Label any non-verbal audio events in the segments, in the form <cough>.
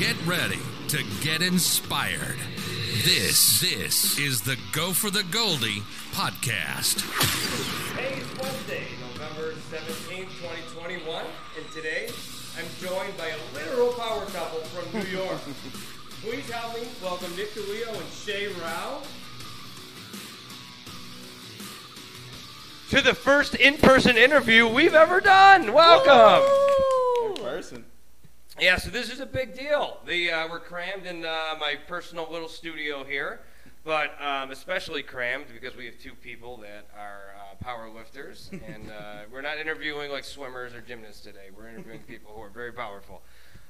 Get ready to get inspired. This this is the Go for the Goldie podcast. Hey, it's Wednesday, November 17th, 2021, and today I'm joined by a literal power couple from New York. <laughs> Please help me welcome Nick DiLeo and Shae Rau to the first in-person interview we've ever done. Welcome. In person. Yeah, so this is a big deal. The uh, we're crammed in uh, my personal little studio here, but um, especially crammed because we have two people that are uh, power lifters, <laughs> and uh, we're not interviewing like swimmers or gymnasts today. We're interviewing people who are very powerful.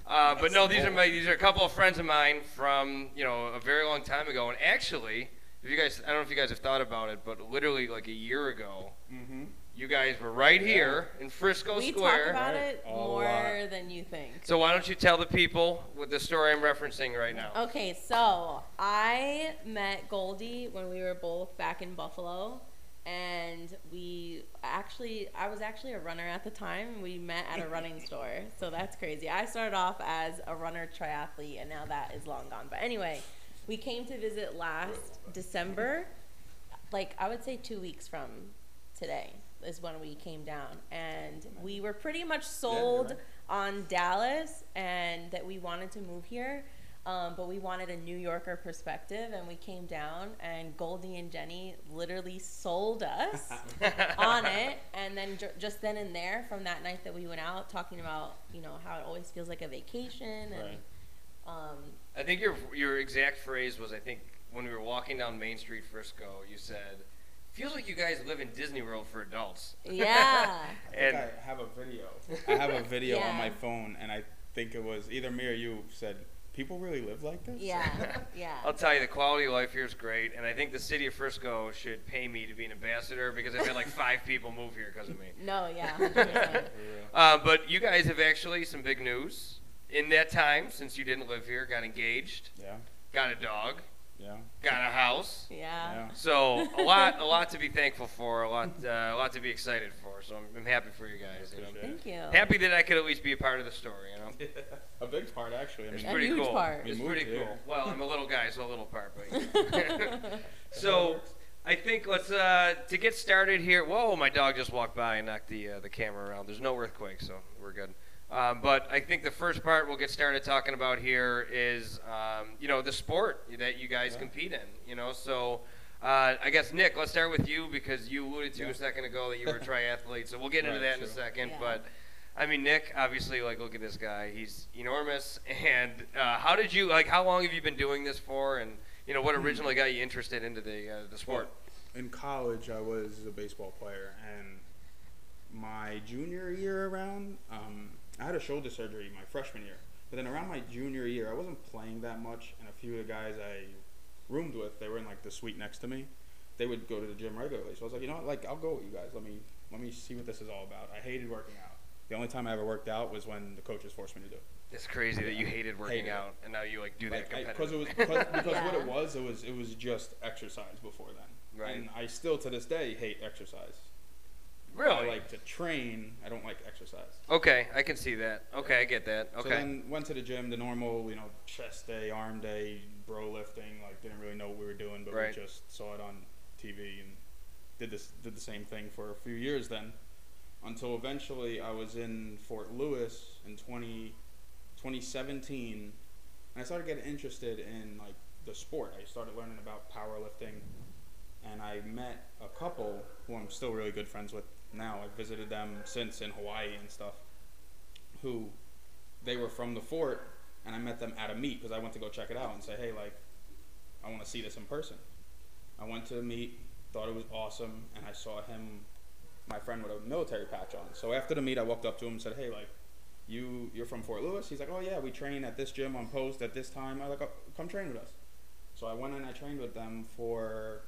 Uh, but no, these are my these are a couple of friends of mine from you know a very long time ago, and actually, if you guys I don't know if you guys have thought about it, but literally like a year ago, Mm-hmm. You guys were right here in Frisco we Square. talk about it A more lot. than you think. So why don't you tell the people what the story I'm referencing right now? Okay, so I met Goldie when we were both back in Buffalo, and we actually, I was actually a runner at the time. We met at a <laughs> running store, so that's crazy. I started off as a runner triathlete, and now that is long gone. But anyway, we came to visit last December, like I would say two weeks from today is when we came down, and we were pretty much sold on Dallas and that we wanted to move here. Um, but we wanted a New Yorker perspective, and we came down, and Goldie and Jenny literally sold us <laughs> on it. And then ju- just then and there, from that night that we went out, talking about you know how it always feels like a vacation, and Right. um, I think your your exact phrase was I think when we were walking down Main Street Frisco, you said, "Feels like you guys live in Disney World for adults." yeah, <laughs> I And think I have a video. I have a <laughs> video on my phone, and I think it was either me or you said, "People really live like this." yeah, <laughs> yeah. I'll tell you, the quality of life here is great, and I think the city of Frisco should pay me to be an ambassador because I've had like five people move here because of me. No, yeah, 100%. Uh, but you guys have actually some big news in that time since you didn't live here. Got engaged, yeah, got a dog, yeah, got a house. yeah. yeah. So a lot, a lot to be thankful for, a lot, uh, a lot to be excited for. So I'm, I'm happy for you guys. You know. Thank you. Happy that I could at least be a part of the story. You know, <laughs> A big part, actually. I it's mean, A pretty huge cool. part. It's pretty here. cool. Well, I'm a little guy, so a little part, but. <laughs> so, I think let's uh, to get started here. Whoa, my dog just walked by and knocked the uh, the camera around. There's no earthquake, so we're good. Um, but I think the first part we'll get started talking about here is, um, you know, the sport that you guys Yeah. compete in. You know, so uh, I guess Nick, let's start with you because you alluded to Yeah. a second ago that you were a <laughs> triathlete. So we'll get into Right, that in a second. Yeah. But I mean, Nick, obviously, like, look at this guy. He's enormous. <laughs> And uh, how did you, like, how long have you been doing this for? And, you know, what Hmm. originally got you interested into the, uh, the sport? in college, I was a baseball player, and my junior year around, um, I had a shoulder surgery my freshman year. But then around my junior year, I wasn't playing that much, and a few of the guys I roomed with, they were in like the suite next to me. They would go to the gym regularly, so I was like, you know what, like I'll go with you guys. Let me let me see what this is all about. I hated working out. The only time I ever worked out was when the coaches forced me to do it. It's crazy that you hated working Hated it. out, and now you, like, do that because it was because, because what it was, it was it was just exercise before then. Right. And I still to this day hate exercise. Like to train. I don't like exercise. okay, I can see that. Okay, I get that. So Okay. then went to the gym, the normal, you know, chest day, arm day, bro lifting. Like didn't really know what we were doing, but Right. we just saw it on TV and did this did the same thing for a few years then, until eventually I was in Fort Lewis in 20, 2017, and I started getting interested in like the sport. I started learning about powerlifting, and I met a couple who I'm still really good friends with now. I've visited them since in Hawaii and stuff, who they were from the fort, and I met them at a meet because I went to go check it out and say, hey, like, I want to see this in person. I went to the meet, thought it was awesome, and I saw him, my friend with a military patch on. So after the meet, I walked up to him and said, hey, like, you you're from Fort Lewis? He's like, oh yeah, we train at this gym on post at this time. I like, oh, come train with us. So I went and I trained with them for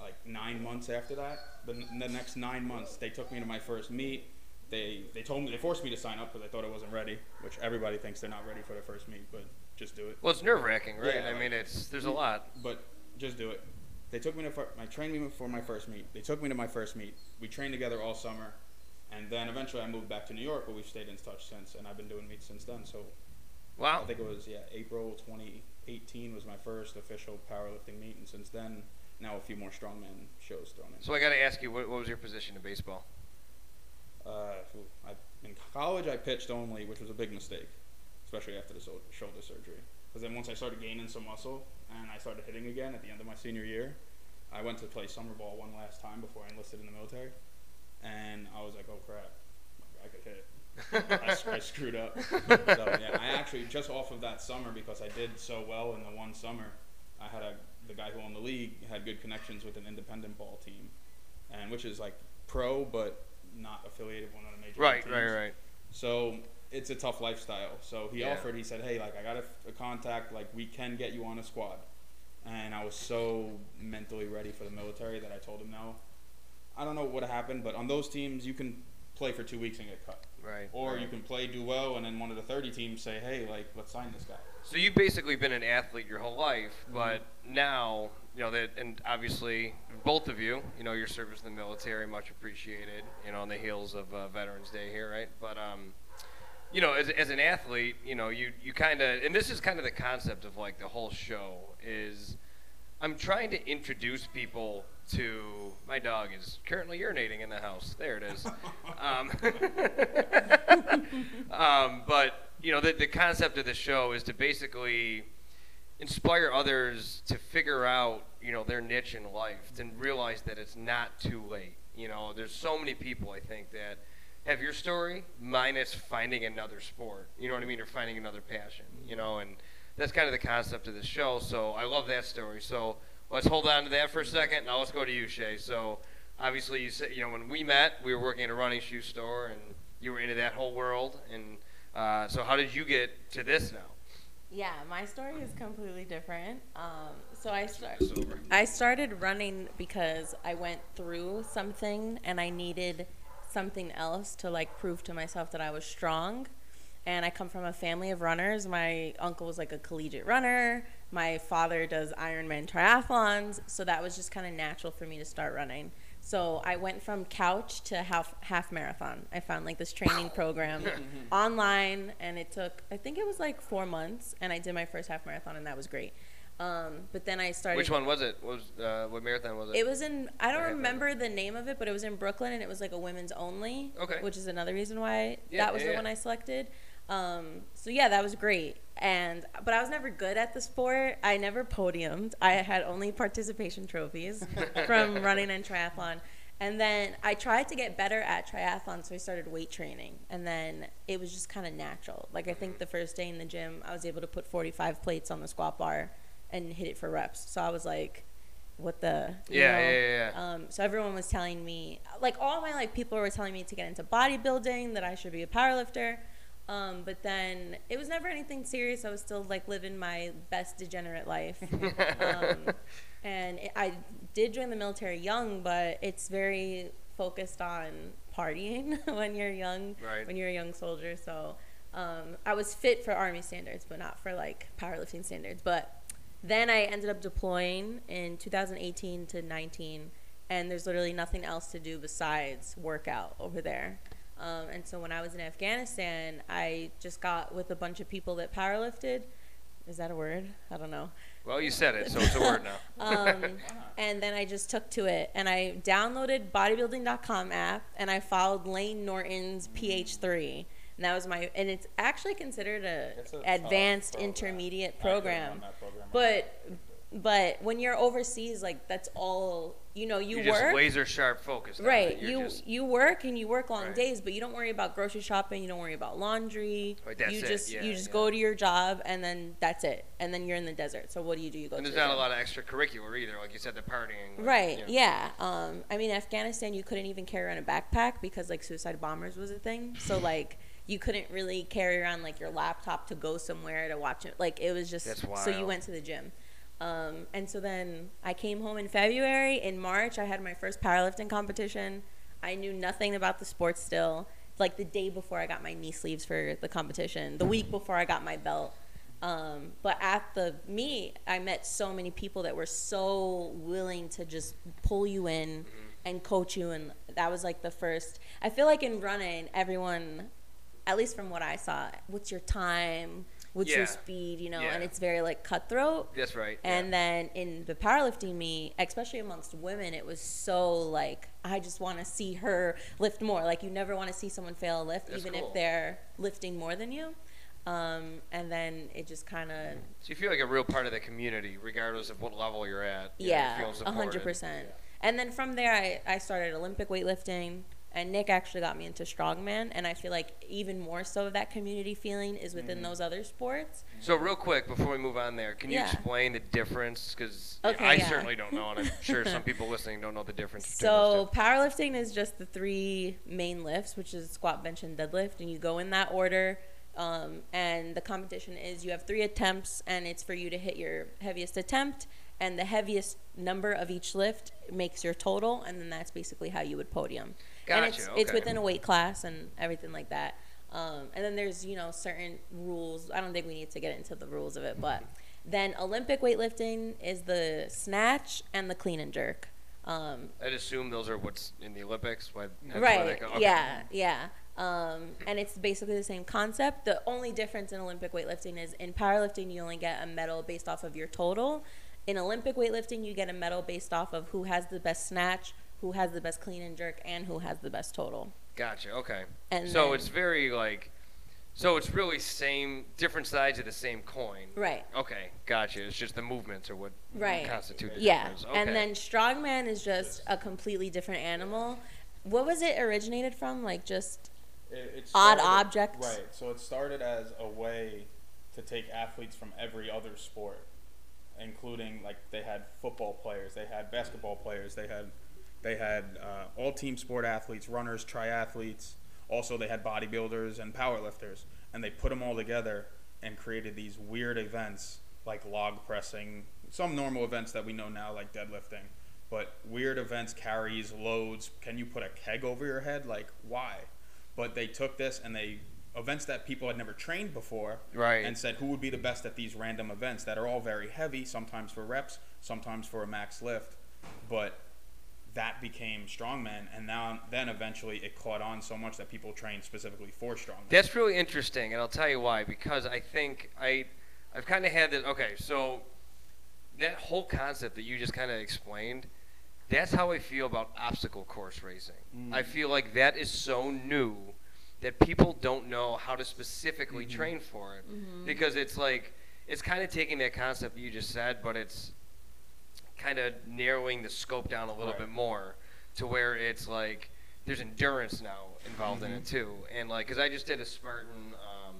like nine months after that. The, the next nine months, they took me to my first meet. They they told me they forced me to sign up because I thought I wasn't ready, which everybody thinks they're not ready for their first meet, but just do it. Well, it's nerve wracking, right? Yeah, I mean, it's there's a lot. But just do it. They took me to fir- my trained me for my first meet. They took me to my first meet. We trained together all summer, and then eventually I moved back to New York, but we've stayed in touch since, and I've been doing meets since then. So Wow. I think it was yeah April 2018 was my first official powerlifting meet, and since then now a few more strongman shows thrown in. So I got to ask you, what, what was your position in baseball? Uh, I, in college, I pitched only, which was a big mistake, especially after the shoulder surgery. Because then once I started gaining some muscle and I started hitting again at the end of my senior year, I went to play summer ball one last time before I enlisted in the military, and I was like, oh crap, I could hit. <laughs> I, I screwed up. <laughs> so yeah, I actually just off of that summer because I did so well in the one summer, I had a the guy who owned the league had good connections with an independent ball team, and which is like pro but not affiliated with one of the major Right, teams. right, right. So it's a tough lifestyle. So he Yeah. offered. He said, "Hey, like I got a, a contact. Like we can get you on a squad." And I was so mentally ready for the military that I told him no. I don't know what happened, but on those teams, you can play for two weeks and get cut, Right. or right. you can play, do well, and then one of the thirty teams say, "Hey, like let's sign this guy." So you've basically been an athlete your whole life, but now you know that, and obviously both of you, you know, your service in the military, much appreciated. You know, on the heels of uh, Veterans Day here, right? But um, you know, as, as an athlete, you know, you you kind of, and this is kind of the concept of like the whole show is, I'm trying to introduce people to my dog is currently urinating in the house. There it is. <laughs> Um, <laughs> um, but you know, the, the concept of the show is to basically inspire others to figure out, you know, their niche in life and realize that it's not too late. You know, there's so many people I think that have your story minus finding another sport. You know what I mean, or finding another passion. You know, and that's kind of the concept of the show. So I love that story. So let's hold on to that for a second. Now let's go to you, Shae. So obviously, you said, you know, when we met, we were working at a running shoe store, and you were into that whole world. And uh, so, how did you get to this now? Yeah, my story is completely different. Um, so I start. I started running because I went through something and I needed something else to like prove to myself that I was strong. And I come from a family of runners. My uncle was like a collegiate runner. My father does Ironman triathlons, so that was just kind of natural for me to start running. So I went from couch to half half marathon. I found like this training program <laughs> online, and it took I think it was like four months, and I did my first half marathon, and that was great. Um, but then I started. Which one was it? What was uh, what marathon was it? It was in I don't remember the name of it, but it was in Brooklyn and it was like a women's only. Okay. Which is another reason why Yeah, that was yeah, the yeah. one I selected. Um, so yeah, that was great. And but I was never good at the sport. I never podiumed. I had only participation trophies from <laughs> running and triathlon. And then I tried to get better at triathlon, so I started weight training. And then it was just kind of natural. Like I think the first day in the gym, I was able to put 45 plates on the squat bar and hit it for reps. So I was like, what the Yeah, know? yeah, yeah, yeah. Um, so everyone was telling me, like all my like people were telling me to get into bodybuilding, that I should be a powerlifter. Um, but then it was never anything serious. I was still like living my best degenerate life. <laughs> um, and it, I did join the military young, but it's very focused on partying <laughs> when you're young, Right. when you're a young soldier. So um, I was fit for army standards, but not for like powerlifting standards. But then I ended up deploying in 2018 to 19, and there's literally nothing else to do besides workout over there. Um, and so when I was in Afghanistan, I just got with a bunch of people that powerlifted. Is that a word? I don't know. well, you said it, so it's a word now. <laughs> Um, and then I just took to it, and I downloaded bodybuilding.com app, and I followed Layne Norton's PH3, and that was my. And it's actually considered a It's a advanced program. intermediate program. program. But but when you're overseas, like that's all you know. You You're work just laser sharp focused. it. right. You just- you work and you work long Right. days, but you don't worry about grocery shopping. You don't worry about laundry. Right, that's you it, just yeah, you just yeah. go to your job and then that's it. And then you're in the desert. So what do you do? You go. and to there's the not a lot of extracurricular either, like you said, the partying. like, Right. you know. Yeah. Um, I mean, Afghanistan, you couldn't even carry around a backpack because like suicide bombers was a thing. So like you couldn't really carry around like your laptop to go somewhere to watch it. Like it was just That's so you went to the gym. Um, and so then I came home in February. In March, I had my first powerlifting competition. I knew nothing about the sport still. Like the day before I got my knee sleeves for the competition, the week before I got my belt. Um, but at the meet, I met so many people that were so willing to just pull you in and coach you, and that was like the first. I feel like in running, everyone, at least from what I saw, what's your time? What's Yeah. your speed? You know, and it's very like cutthroat. That's right. And yeah. then in the powerlifting meet, especially amongst women, it was so like I just want to see her lift more. Like you never want to see someone fail a lift, That's even cool. if they're lifting more than you. Um, and then it just kind of so you feel like a real part of the community, regardless of what level you're at. you yeah, a hundred percent. And then from there, I, I started Olympic weightlifting, and Nick actually got me into strongman. And I feel like even more so that community feeling is within those other sports. So real quick before we move on there, can you Yeah. explain the difference? Because Okay, I yeah. certainly don't know, and I'm sure some <laughs> people listening don't know the difference. So powerlifting is just the three main lifts, which is squat, bench, and deadlift, and you go in that order. Um, and the competition is you have three attempts, and it's for you to hit your heaviest attempt, and the heaviest number of each lift makes your total, and then that's basically how you would podium. And Gotcha, it's it's okay. within a weight class and everything like that. Um, and then there's you know certain rules. I don't think we need to get into the rules of it, but then Olympic weightlifting is the snatch and the clean and jerk. Um, I'd assume those are what's in the Olympics. Why, that's why right. okay. Yeah. Yeah. Um, and it's basically the same concept. The only difference in Olympic weightlifting is in powerlifting you only get a medal based off of your total. In Olympic weightlifting you get a medal based off of who has the best snatch, who has the best clean and jerk, and who has the best total. Gotcha. Okay. And so then- it's very like, so it's really same, different sides of the same coin. Right. Okay. Gotcha. It's just the movements are what Right. constitute the Yeah. difference. Okay. And then strongman is just a completely different animal. What was it originated from? Like just It, it Odd started- objects? Right. So it started as a way to take athletes from every other sport, including like they had football players, they had basketball players, they had they had uh, all team sport athletes, runners, triathletes. Also, they had bodybuilders and powerlifters, and they put them all together and created these weird events like log pressing, some normal events that we know now like deadlifting, but weird events, carries, loads. Can you put a keg over your head? Like why? But they took this and they events that people had never trained before Right. and said who would be the best at these random events that are all very heavy, sometimes for reps, sometimes for a max lift, but that became strongman and now then eventually it caught on so much that people trained specifically for strongman. That's really interesting, and I'll tell you why. Because I think I, I've kind of had this. Okay, so that whole concept that you just kind of explained, that's how I feel about obstacle course racing. Mm. I feel like that is so new that people don't know how to specifically mm-hmm. train for it mm-hmm. because it's like it's kind of taking that concept you just said, but it's kind of narrowing the scope down a little Right. bit more to where it's like there's endurance now involved in it too, and like because I just did a Spartan, um,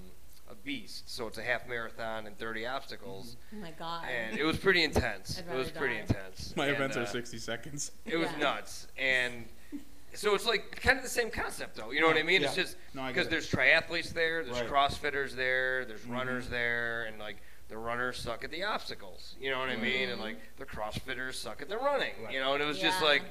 a beast, so it's a half marathon and 30 obstacles, oh my god. and it was pretty intense. It was rather pretty intense. My And, events uh, are 60 seconds. It was Yeah. nuts, and <laughs> so it's like kind of the same concept, though. You know what I mean? It's just No, I get because it. there's triathletes there, there's Right. CrossFitters there, there's Mhm. runners there, and like the runners suck at the obstacles. You know what I mm. mean? And like the CrossFitters suck at the running. Right. You know, and it was just like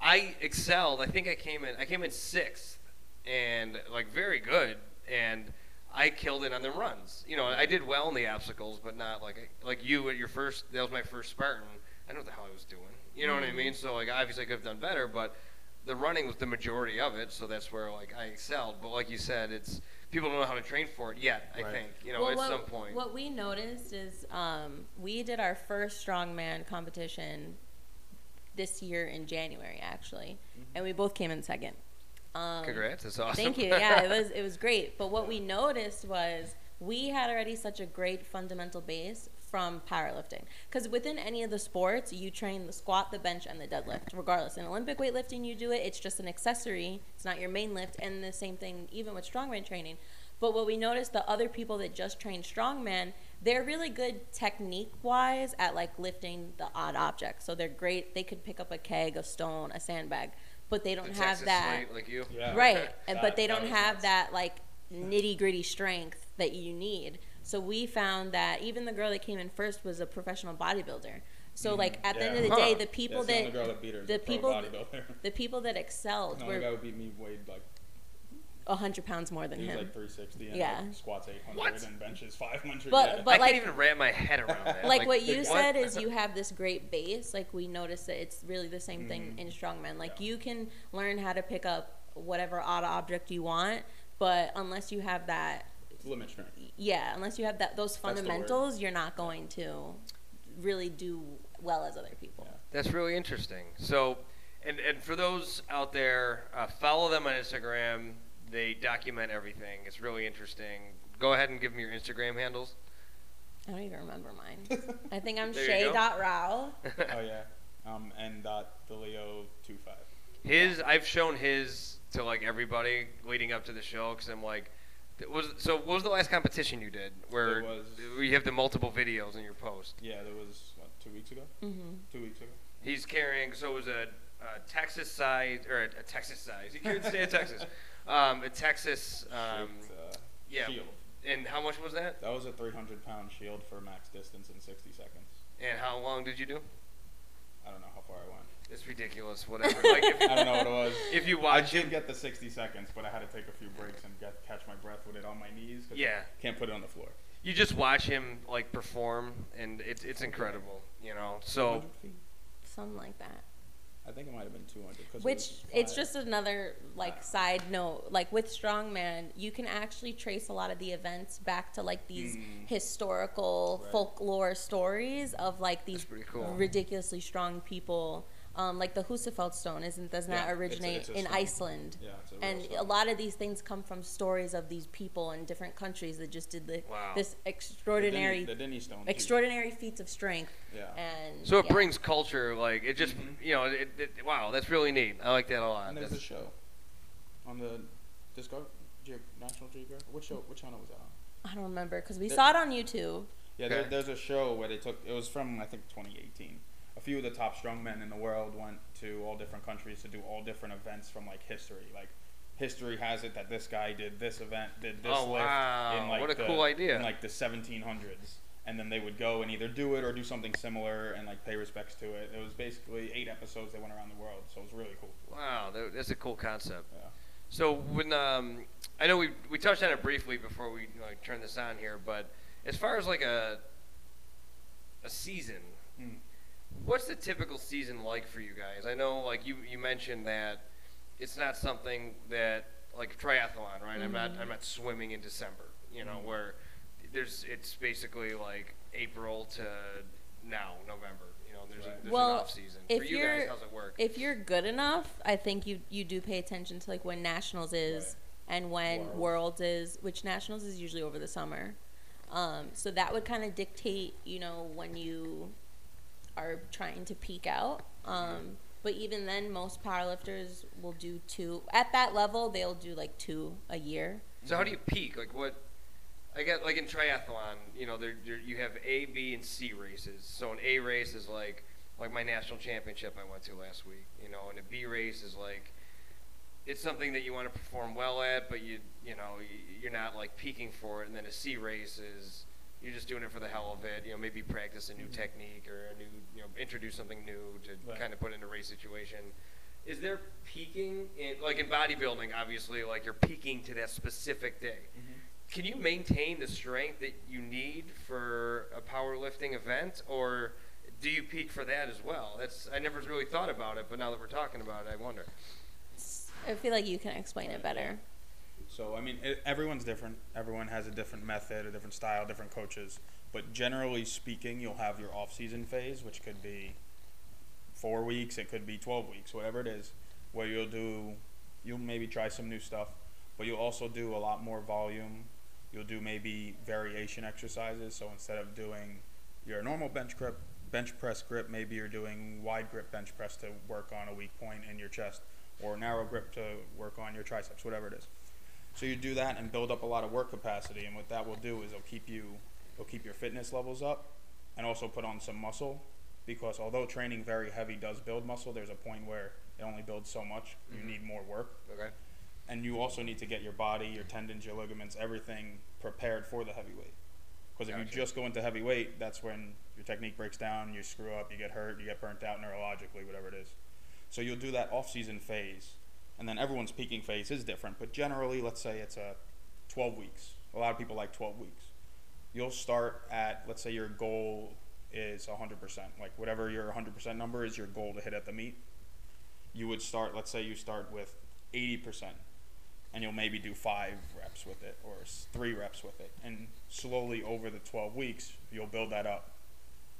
I excelled. I think I came in. I came in sixth, and like very good, and. I killed it on the runs. You know, I did well in the obstacles, but not like like you at your first. That was my first Spartan. I know what the hell I was doing. You know what I mm. mean? So like obviously I could have done better, but the running was the majority of it, so that's where like I excelled. But like you said, it's people don't know how to train for it yet. I Right. think you know well, at what, some point. What we noticed is um, we did our first strongman competition this year in January, actually, and we both came in second. Um, Congrats, that's awesome. Thank you. Yeah, it was <laughs> it was great. But what we noticed was we had already such a great fundamental base from powerlifting. Because within any of the sports, you train the squat, the bench, and the deadlift. Regardless, in Olympic weightlifting, you do it. It's just an accessory. It's not your main lift. And the same thing even with strongman training. But what we noticed, the other people that just train strongman, they're really good technique wise at like lifting the odd objects. So they're great. They could pick up a keg, a stone, a sandbag, but they don't have Texas that. like you. Yeah. Right, and, That- but they don't have nuts. that like nitty gritty strength that you need. So we found that even the girl that came in first was a professional bodybuilder. So like at the end of the Yeah. day, the people That's the that girl that beat her. the people- the people that excelled The only guy were who beat me weighed like hundred pounds more than he was him. like 360 and Yeah. like, squats 800 What? and benches 500. But- yeah. but- I like- can't even wrap my head around <laughs> that. like what you what? said is you have this great base like we noticed that it's really the same thing Mhm. in strongman like Yeah. you can learn how to pick up whatever odd object you want but unless you have that limit strength. yeah, unless you have that those fundamentals, you're not going to really do well as other people. Yeah. That's really interesting. So, and and for those out there, uh, follow them on Instagram. They document everything. It's really interesting. Go ahead and give them your Instagram handles. I don't even remember mine. <laughs> I think I'm Shae go. dot Rau. <laughs> oh yeah. Um, and dot DiLeo two five. His, I've shown his to like everybody leading up to the show because I'm like, th- was so. What was the last competition you did where It was- where you have the multiple videos in your post? Yeah, that was what two weeks ago. hmm Two weeks ago. He's carrying so it was a, a Texas size or a, a Texas size. He couldn't stay in Texas. <laughs> Um, a Texas. Um, Shaped, uh, yeah. Shield. and how much was that? That was a 300 pound shield for max distance in 60 seconds. And how long did you do? I don't know how far I went. It's ridiculous. Whatever. Like if, <laughs> I don't know what it was. if you watch, I watch did him, get the 60 seconds, but I had to take a few breaks and get catch my breath with it on my knees. 'cause Yeah. I can't put it on the floor. you just watch him like perform, and it's it's incredible. You know. So 200 feet? Something like that. I think it might have been 200. Which was it's just another like Wow. side note. Like with strongman, you can actually trace a lot of the events back to like these Mm. historical Right. folklore stories of like these cool. ridiculously strong people. Um, like the Husafell stone isn't does not Yeah, it's a- originate it's a in stone. Iceland. Yeah, it's a and stone. a lot of these things come from stories of these people in different countries that just did the, Wow. this The Dinnie- extraordinary The Dinnie stone. too. extraordinary feats of strength. Yeah. And so it yeah. brings culture. Like it just Mhm. you know it, it, wow that's really neat. I like that a lot. And there's a show on the Discovery Ge- National Geographic. What show? What channel was that on? I don't remember because we There- saw it on YouTube. Yeah, Okay. there, there's a show where they took. It was from I think 2018. Few of the top strongmen in the world went to all different countries to do all different events from like history. Like history has it that this guy did this event, did this Oh, lift wow. in like What a the, cool idea. in like the 1700s. And then they would go and either do it or do something similar and like pay respects to it. It was basically eight episodes. They went around the world, so it was really cool. Wow, that's a cool concept. Yeah. So when um, I know we we touched on it briefly before we like turn this on here, but as far as like a a season, Mm. What's the typical season like for you guys? I know like you you mentioned that it's not something that like triathlon, right? I'm not I'm not swimming in December, you know, Mhm. where there's it's basically like April to now November. You know, there's, a, there's Well, an off season. if for you you're- guys, how's it work? If you're good enough, I think you you do pay attention to like when nationals is and when Worlds. worlds is, which nationals is usually over the summer. Um, so that would kind of dictate, you know, when you are trying to peak out. Um, but even then, most powerlifters will do two at that level. They'll do like two a year. So how do you peak? Like what? I get like in triathlon, you know, there, there you have A, B, and C races. So an A race is like like my national championship I went to last week, you know, and a B race is like it's something that you want to perform well at, but you you know you're not like peaking for it. And then a C race is you're just doing it for the hell of it. You know, maybe practice a new technique or a new you know introduce something new to Right. kind of put in a race situation. Is there peaking in like in bodybuilding? Obviously, like you're peaking to that specific day. Mm-hmm. Can you maintain the strength that you need for a powerlifting event, or do you peak for that as well? That's I never really thought about it, but now that we're talking about it, I wonder. I feel like you can explain it better. So I mean, it, everyone's different. Everyone has a different method, a different style, different coaches. But generally speaking, you'll have your off-season phase, which could be four weeks, it could be twelve weeks, whatever it is, where you'll do, you'll maybe try some new stuff, but you'll also do a lot more volume. You'll do maybe variation exercises. So instead of doing your normal bench grip, bench press grip, maybe you're doing wide grip bench press to work on a weak point in your chest, or narrow grip to work on your triceps, whatever it is. So you do that and build up a lot of work capacity, and what that will do is it'll keep you, it'll keep your fitness levels up, and also put on some muscle, because although training very heavy does build muscle, there's a point where it only builds so much. You mm-hmm. need more work, Okay. and you also need to get your body, your tendons, your ligaments, everything prepared for the heavyweight. Because if Gotcha. you just go into heavyweight, that's when your technique breaks down, you screw up, you get hurt, you get burnt out neurologically, whatever it is. So you'll do that off-season phase, and then everyone's peaking phase is different. But generally, let's say it's a 12 weeks. A lot of people like 12 weeks. You'll start at, let's say your goal is 100%, like whatever your 100% number is, your goal to hit at the meet. You would start, let's say you start with 80%. and you'll maybe do five reps with it or three reps with it, and slowly over the 12 weeks, you'll build that up.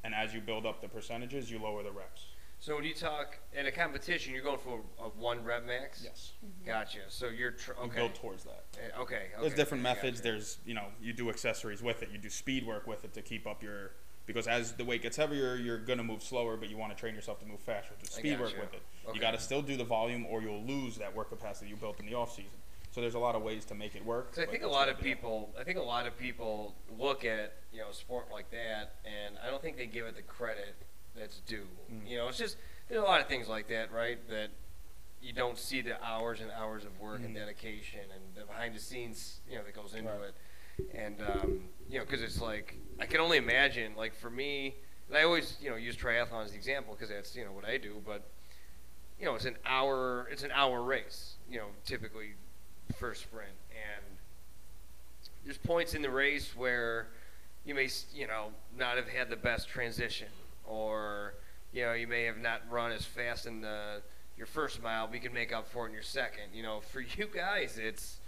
And as you build up the percentages, you lower the reps. So when you talk in a competition, you're going for a one rep max. Yes. Gotcha. So you're tr- You okay. build towards that. Eh, okay. There's different okay, methods. gotcha. There's you know you do accessories with it. You do speed work with it to keep up your because as the weight gets heavier, you're gonna move slower, but you want to train yourself to move faster. Do I speed work with it. Okay. You got to still do the volume, or you'll lose that work capacity you built in the off season. So there's a lot of ways to make it work. I think a lot of people, I think a lot of people look at you know a sport like that, and I don't think they give it the credit that's due. Mm. You know, it's just there's a lot of things like that, right? That you don't see the hours and hours of work and Mm. dedication and the behind the scenes, you know, that goes into Right. it. And um, you know, because it's like I can only imagine, like for me, and I always you know use triathlon as the example because that's you know what I do, but you know, it's an hour, it's an hour race, you know, typically first sprint, and there's points in the race where you may, you know, not have had the best transition, or you know, you may have not run as fast in the your first mile, but you can make up for it in your second. You know, for you guys, it's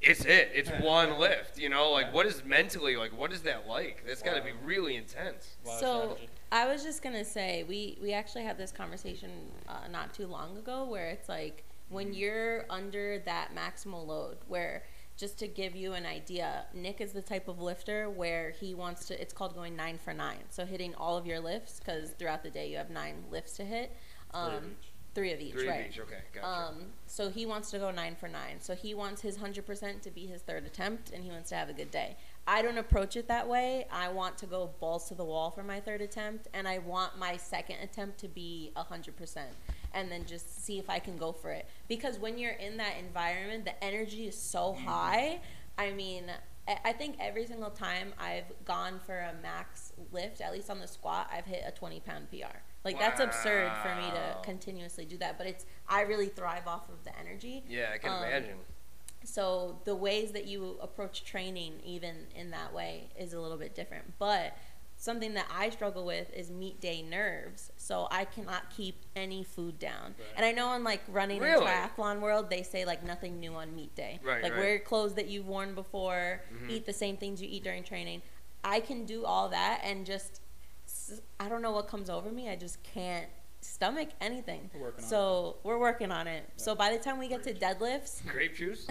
it's it. It's one lift. You know, like what is mentally like? What is that like? That's got to be really intense. A So. I was just gonna say we we actually had this conversation uh, not too long ago where it's like when you're under that maximal load where just to give you an idea, Nick is the type of lifter where he wants to. It's called going nine for nine. So hitting all of your lifts because throughout the day you have nine lifts to hit. Three of Um, each. Three of each, Three right? of each. Okay, gotcha. Um, so he wants to go nine for nine. So he wants his hundred percent to be his third attempt, and he wants to have a good day. I don't approach it that way. I want to go balls to the wall for my third attempt, and I want my second attempt to be hundred percent, and then just see if I can go for it. Because when you're in that environment, the energy is so high. I mean, I I think every single time I've gone for a max lift, at least on the squat, I've hit a 20 pound PR. Like that's absurd for me to continuously do that, but it's I really thrive off of the energy. yeah, I can um, imagine. So the ways that you approach training, even in that way, is a little bit different. But something that I struggle with is meet day nerves. So I cannot keep any food down. Right. And I know in like running Really? and triathlon world, they say like nothing new on meet day. Right, Like right. wear clothes that you've worn before, Mhm. eat the same things you eat during training. I can do all that and just I don't know what comes over me. I just can't stomach anything. We're working on so we're working on it. So by the time we get to deadlifts, Grape juice.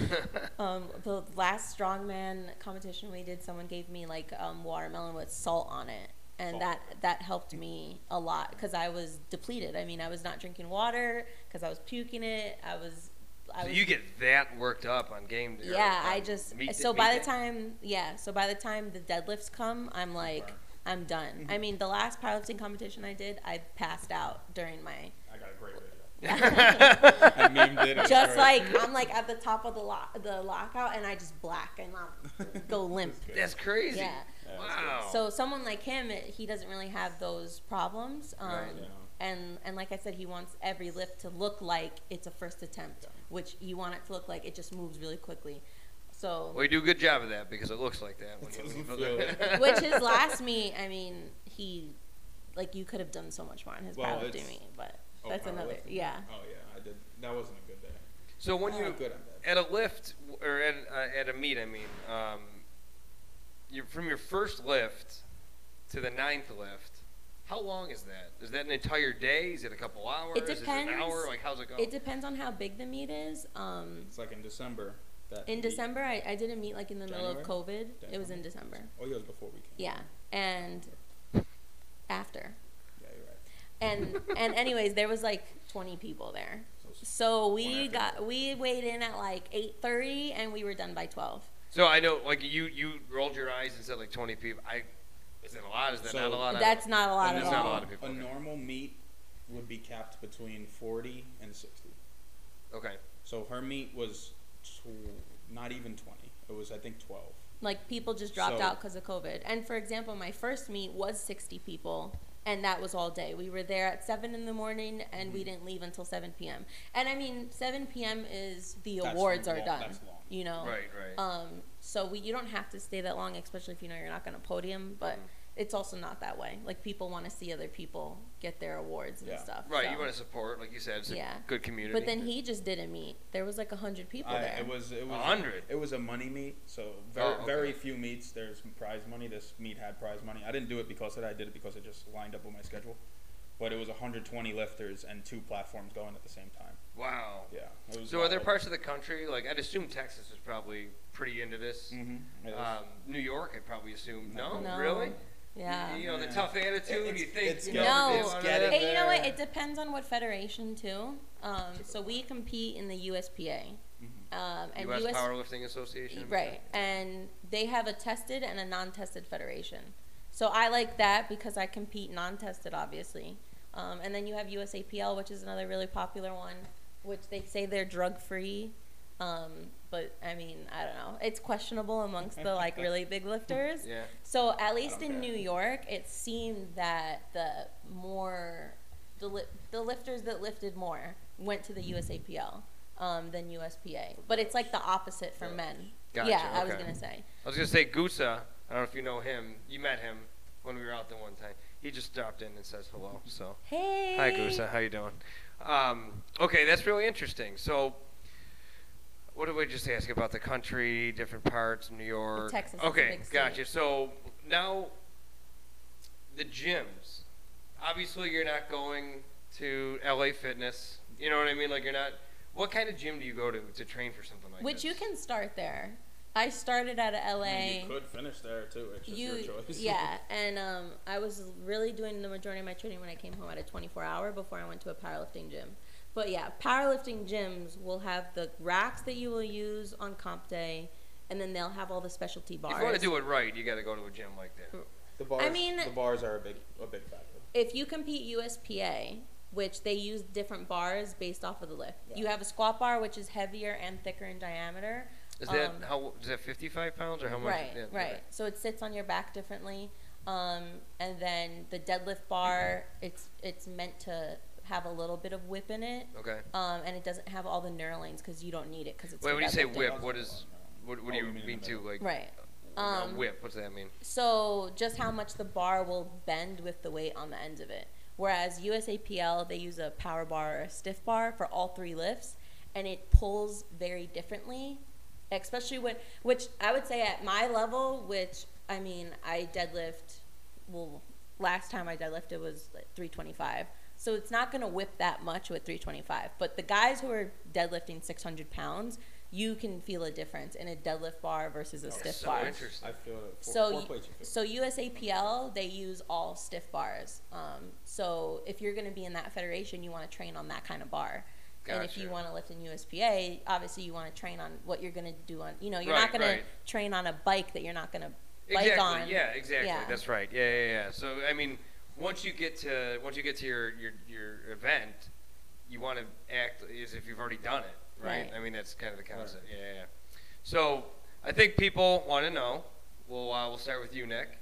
<laughs> um, the last strongman competition we did, someone gave me like um, watermelon with salt on it, and Salt. that that helped me a lot because I was depleted. I mean, I was not drinking water because I was puking it. I was. I so was you get that worked up on game day. or yeah, I just meet- so meet by the day. time yeah, so by the time the deadlifts come, I'm like Burnt. I'm done. I mean, the last powerlifting competition I did, I passed out during my I got a great video. <laughs> I memed it. it was just great. like I'm like at the top of the lock the lockout and I just black and I go limp. It's good. That's crazy. Yeah. Yeah, Wow. So someone like him, it, he doesn't really have those problems. Um, Right. Yeah. And and like I said, he wants every lift to look like it's a first attempt, Yeah. which you want it to look like it just moves really quickly. So, Well, you do a good job of that because it looks like that. When you, doesn't when you it. which his <laughs> last meet, I mean, he like you could have done so much more on his Well, powerlifting meet, but Oh, that's another. Yeah. Oh yeah, I did. That wasn't a good day. So when you good, I'm at a lift or at, uh, at a meet, I mean, um, you from your first lift to the ninth lift. How long is that? Is that an entire day? Is it a couple hours? It Is it an depends. hour? Like how's it go? It depends on how big the meet is. Um, It's like in December. That in meet- December, I, I didn't meet like in the middle of January? COVID. It was in December. Oh, yeah, it was before we came. Yeah, and after. Yeah, you're right. and and anyways there was like 20 people there So so we got we weighed in at like 8.30 and we were done by 12 so I know, like you, you rolled your eyes and said like 20 people. I is that a lot? Is that So- not a lot? That's know. not a lot a at That's not a all lot of people. A okay. normal meet would be capped between 40 and 60. Okay. So her meet was tw- not even 20. It was, I think, 12. like people just dropped So- out because of covid and for example my first meet was 60 people and that was all day we were there at 7 in the morning and Mm-hmm. we didn't leave until 7 p.m and i mean 7 p.m is the That's awards are done that's long. you know Right. Right. Um, so we you don't have to stay that long, especially if you know you're not going to podium. But it's also not that way. Like people want to see other people get their awards and Yeah. stuff. Right, so- you want to support, like you said, it's a Yeah. good community. But then he just did a meet. There was like a hundred people I, there. it was it was 100? It was a money meet, so very Oh, okay. very few meets. There's prize money. This meet had prize money. I didn't do it because of that. I did it because it just lined up with my schedule. But it was 120 lifters and two platforms going at the same time. wow. Yeah. It was So are there parts of the country like I'd assume Texas is probably pretty into this. Mhm. Um, New York, I'd probably assume. No, No. really? Yeah. You know the tough attitude. It's- you think it's you getting- know, No. it's getting Hey, you know what? It depends on what federation too. Um, so we compete in the USPA, Mm-hmm. um, and U.S. US Powerlifting Association. right, and they have a tested and a non-tested federation. So I like that because I compete non-tested, obviously. Um, and then you have USAPL, which is another really popular one, which they say they're drug-free. Um, but I mean, I don't know. It's questionable amongst the like <laughs> really big lifters. Yeah. So at least in care. New York, it seemed that the more the, li- the lifters that lifted more went to the USAPL um, than USPA. But it's like the opposite for men. Gotcha, yeah, I was gonna say. I was gonna say Gusa. I don't know if you know him. You met him when we were out there one time. He just dropped in and says hello. So Hey. hi Gusa, how you doing? Um, okay, that's really interesting. So. What did we just ask about the country, different parts, New York? Texas is a Okay, big state. gotcha. So now, the gyms. Obviously, you're not going to LA Fitness. You know what I mean? Like you're not. What kind of gym do you go to to train for something like that? Which this? you can start there. I started at a LA. I mean, you could finish there too. It's just your choice. yeah, <laughs> and um, I was really doing the majority of my training when I came home at a 24 hour before I went to a powerlifting gym. But yeah, powerlifting gyms will have the racks that you will use on comp day, and then they'll have all the specialty bars. If you want to do it right, you got to go to a gym like that. The bars. I mean- the bars are a big a big factor. if you compete USPA, which they use different bars based off of the lift, you have a squat bar which is heavier and thicker in diameter. Is that Um, how? Is that 55 pounds or how much? Right, yeah, right. okay. So it sits on your back differently, um, and then the deadlift bar, it's it's meant to have a little bit of whip in it, Okay. um, and it doesn't have all the knurlings because you don't need it because it's. Wait, for when you say whip, what is? What, what Oh, do you you mean in mean the to like? Right. a Um, whip. What's that mean? So just how much the bar will bend with the weight on the end of it. Whereas USAPL, they use a power bar or a stiff bar for all three lifts, and it pulls very differently. Especially when, which I would say at my level, which I mean, I deadlift. Well, last time I deadlifted was like 325. So it's not going to whip that much with 325. But the guys who are deadlifting 600 pounds, you can feel a difference in a deadlift bar versus a stiff That's so bar. interesting. I feel it. Four, So, four plates you feel. so USAPL they use all stiff bars. Um, so if you're going to be in that federation, you want to train on that kind of bar. And if you want to lift in USPA, obviously you want to train on what you're going to do on. You know, you're Right, not going right. to train on a bike that you're not going to bike Exactly. on. Yeah, exactly. Yeah. That's right. Yeah, yeah, yeah. So I mean, once you get to once you get to your your, your event, you want to act as if you've already done it, right? Right. I mean, that's kind of the concept. Yeah, yeah. yeah. So I think people want to know. Well, uh, we'll start with you, Nick.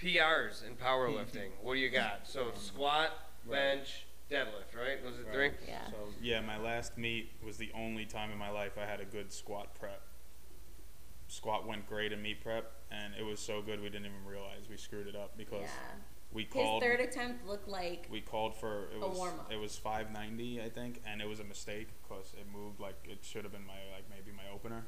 PRs in powerlifting. <laughs> what do you got? So squat, Right. bench, deadlift, right? Those are Right. three. Yeah. So yeah, my last meet was the only time in my life I had a good squat prep. Squat went great in meet prep, and it was so good we didn't even realize we screwed it up because Yeah. We His third attempt looked like we called for it A was warm-up. it was 590 I think, and it was a mistake because it moved like it should have been my like maybe my opener.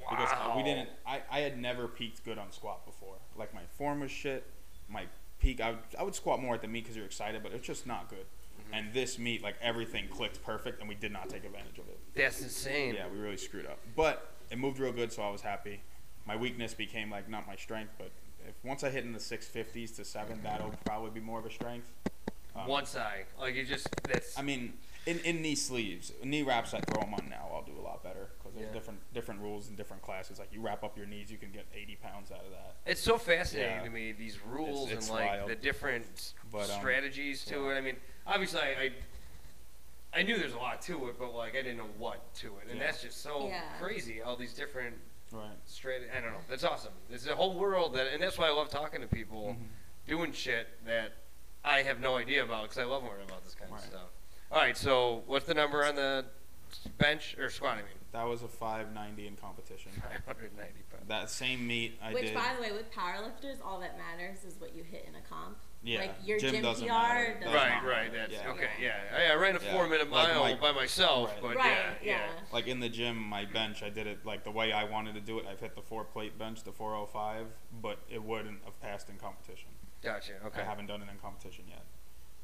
Wow. Because we didn't. I, I had never peaked good on squat before. Like my form was shit. My peak, I would, I would squat more at the meet because you're excited, but it's just not good. Mm-hmm. And this meet, like everything clicked perfect, and we did not take advantage of it. That's insane. Yeah, we really screwed up. But it moved real good, so I was happy. My weakness became like not my strength, but if once I hit in the 650s to seven, that'll probably be more of a strength. Um, One side, like you just that's. I mean, in, in knee sleeves, knee wraps I throw them on now. I'll do a lot better because there's Yeah. different different rules in different classes. Like you wrap up your knees, you can get 80 pounds out of that. It's so fascinating Yeah. to me these rules it's and like wild. the different But, um, strategies to yeah. it. I mean, obviously, I, I I knew there's a lot to it, but like I didn't know what to it, and Yeah. that's just so Yeah. crazy. All these different Right. strat. I don't know. That's awesome. It's a whole world that, and that's why I love talking to people Mhm. doing shit that I have no idea about because I love learning about this kind of stuff. All right, so what's the number on the bench or squat? I mean, That was a 590 in competition. <laughs> 590 pounds. That same meet I Which, did. by the way, with powerlifters, all that matters is what you hit in a comp. Yeah, Like your gym gym, doesn't PR matter. doesn't Right, matter. right. That's Yeah. okay. Yeah, I, I ran a Yeah. four-minute Like mile my- by myself, Right. but Right, yeah, yeah. like in the gym, my bench, I did it like the way I wanted to do it. I've hit the four plate bench, the 405, but it wouldn't have passed in competition. Gotcha. Okay. I haven't done it in competition yet.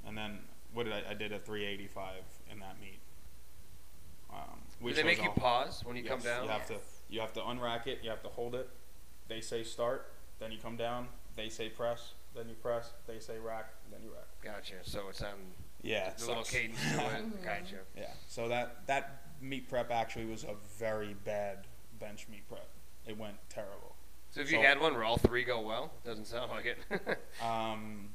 And then what did I? I did a 385 in that meet. Um, Do they make you all- pause when you come down? You have to you have to unrack it. You have to hold it. They say start, then you come down. They say press, then you press. They say rack, then you rack. Gotcha. So it's on Yeah, it the little sucks. cadence to it. <laughs> Gotcha. Yeah. So that that meet prep actually was a very bad bench meet prep. It went terrible. So if you So- had one where all three go well, doesn't sound like it. <laughs> Um,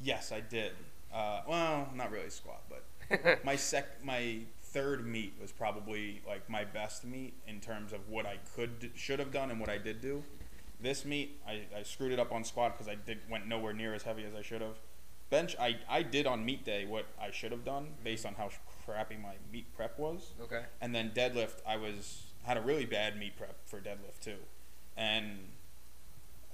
yes, I did. Uh, well, not really squat, but <laughs> my sec my third meet was probably like my best meet in terms of what I could should have done and what I did do. This meet I, I screwed it up on squat because I did went nowhere near as heavy as I should have. Bench I, I did on meet day what I should have done based on how crappy my meet prep was. okay. And then deadlift, I was had a really bad meet prep for deadlift too, and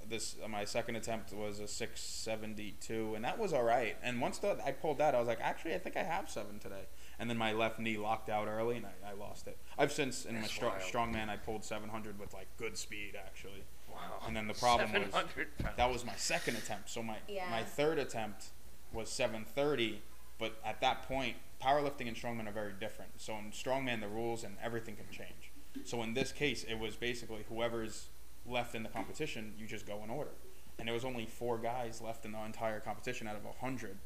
this my second attempt was a 672, and that was all right. And once the, I pulled that, I was like, actually, I think I have seven today. And then my left knee locked out early, and I, I lost it. I've since in my That's strong, wild. strongman, I pulled 700 with like good speed actually. Wow. And then the problem was pounds. that was my second attempt. So my Yeah. my third attempt was 730, but at that point, powerlifting and strongman are very different. So in strongman, the rules and everything can change. So in this case, it was basically whoever's left in the competition, you just go in order. And there was only four guys left in the entire competition out of 100.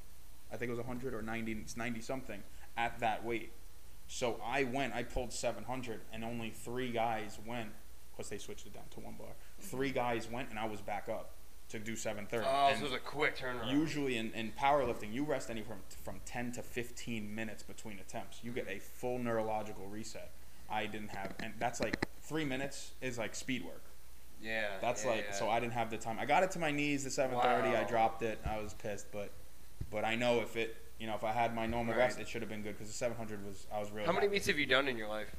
I think it was 100 or 90, 90 something at that weight. So I went, I pulled 700, and only three guys went. Because they switched it down to one bar. Three guys went, and I was back up to do 730. Oh, And so it was a quick turnaround. usually in, in powerlifting, you rest anywhere from from 10 to 15 minutes between attempts. You get a full neurological reset. I didn't have, and that's like three minutes is like speed work. yeah. That's yeah, like yeah. so I didn't have the time. I got it to my knees the 730. I dropped it. I was pissed, but but I know if it you know if I had my normal Right. rest, it should have been good because the 700 was I was really. How many happy. meets have you done in your life?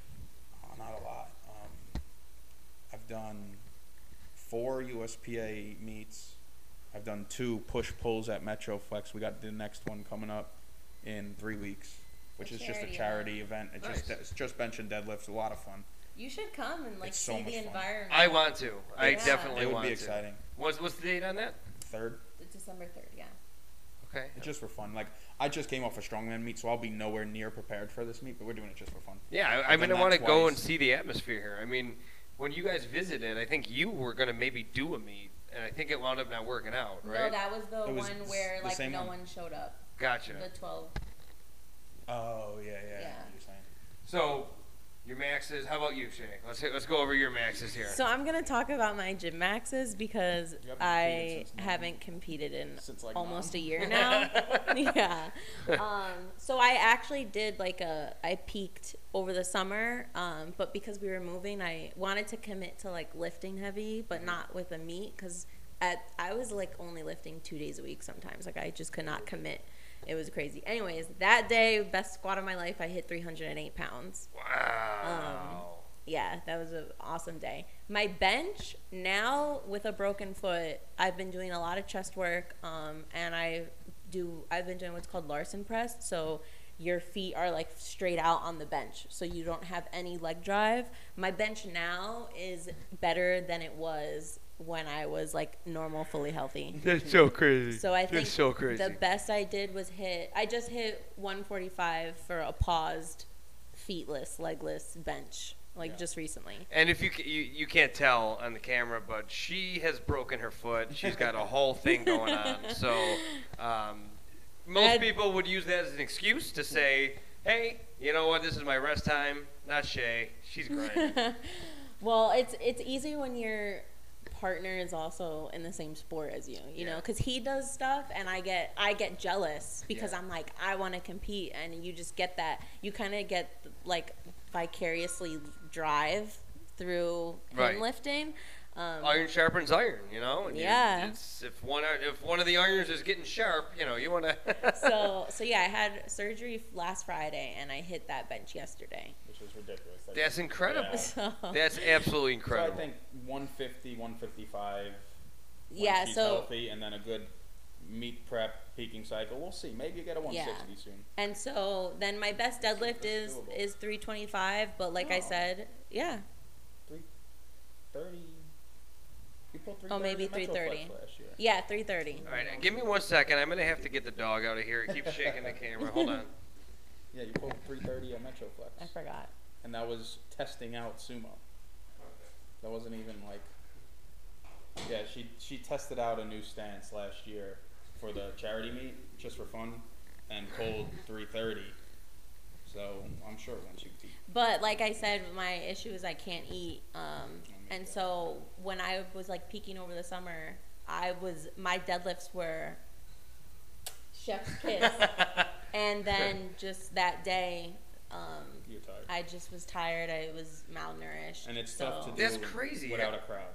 Oh, not a lot. Um, I've done four USPA meets. I've done two push pulls at Metroflex. We got the next one coming up in three weeks, which A is just a charity charity event. It's just Nice. it's just bench and deadlifts. A lot of fun. You should come and like It's see so the much fun. environment. I want to. I Yeah. definitely it would want be to. exciting. What's what's the date on that? Third, December third, yeah. Okay. it's just for fun. Like I just came off a strongman meet, so I'll be nowhere near prepared for this meet. But we're doing it just for fun. Yeah, I, I I've mean, done I want to go and twice. see the atmosphere here. I mean, when you guys visited, I think you were going to maybe do a meet, and I think it wound up not working out, No, that was the It was one s- where the like same no one. one. showed up. gotcha. The twelve. Oh yeah, yeah. Yeah. I know what you're saying. So, your maxes. How about you, Shae? Let's hit, let's go over your maxes here. So I'm gonna talk about my gym maxes because haven't I competed haven't competed in Since, like, almost nine? a year <laughs> now. <laughs> yeah. Um, so I actually did like a I peaked over the summer, um, but because we were moving, I wanted to commit to like lifting heavy, but not with a meet because at I was like only lifting two days a week sometimes. Like I just could not commit. It was crazy. Anyways, that day, best squat of my life, I hit 308 pounds. wow. Yeah, that was an awesome day. My bench now with a broken foot, I've been doing a lot of chest work, um, and I do. I've been doing what's called Larsen press. So your feet are like straight out on the bench, so you don't have any leg drive. My bench now is better than it was when I was like normal, fully healthy. That's so crazy. So I think That's so crazy. the best I did was hit. I just hit 145 for a paused, feetless, legless bench, like Yeah. just recently. And if you, you you can't tell on the camera, but she has broken her foot. She's got a whole thing going on. <laughs> So um, most Ed- people would use that as an excuse to say, "Hey, you know what? This is my rest time." Not Shae. She's grinding. <laughs> well, it's it's easy when your partner is also in the same sport as you, you know, because he does stuff and I get I get jealous because Yeah. I'm like I want to compete and you just get that you kind of get like vicariously drive through him Right. lifting. Um, iron sharpens iron, you know. And you- Yeah. it's, if one if one of the irons is getting sharp, you know, you want to. <laughs> so so yeah, I had surgery last Friday and I hit that bench yesterday. Which is ridiculous. That That's you- incredible. Yeah. <laughs> That's absolutely So I think 150, 155. when yeah, she's so healthy, and then a good meet prep peaking cycle. We'll see. Maybe you get a 160 soon. and so then my best deadlift is doable. is 325, but like I Oh. said, yeah, 330. Oh, maybe 330 330. Metroflex last year. yeah, 330. All right, give me one second. I'm gonna have to get the dog out of here. It keeps shaking the camera. Hold on. Yeah, you pulled 330 at Metroflex. I forgot. and that was testing out sumo. That wasn't even like. Yeah, she she tested out a new stance last year for the charity meet just for fun, and pulled 330. So I'm sure once you teach. But like I said, my issue is I can't eat. Um, and so when I was like peaking over the summer, I was my deadlifts were chef's <laughs> kiss. and then just that day, um, You're tired. I just was tired. I was malnourished. and it's so, tough to do That's crazy. without a crowd.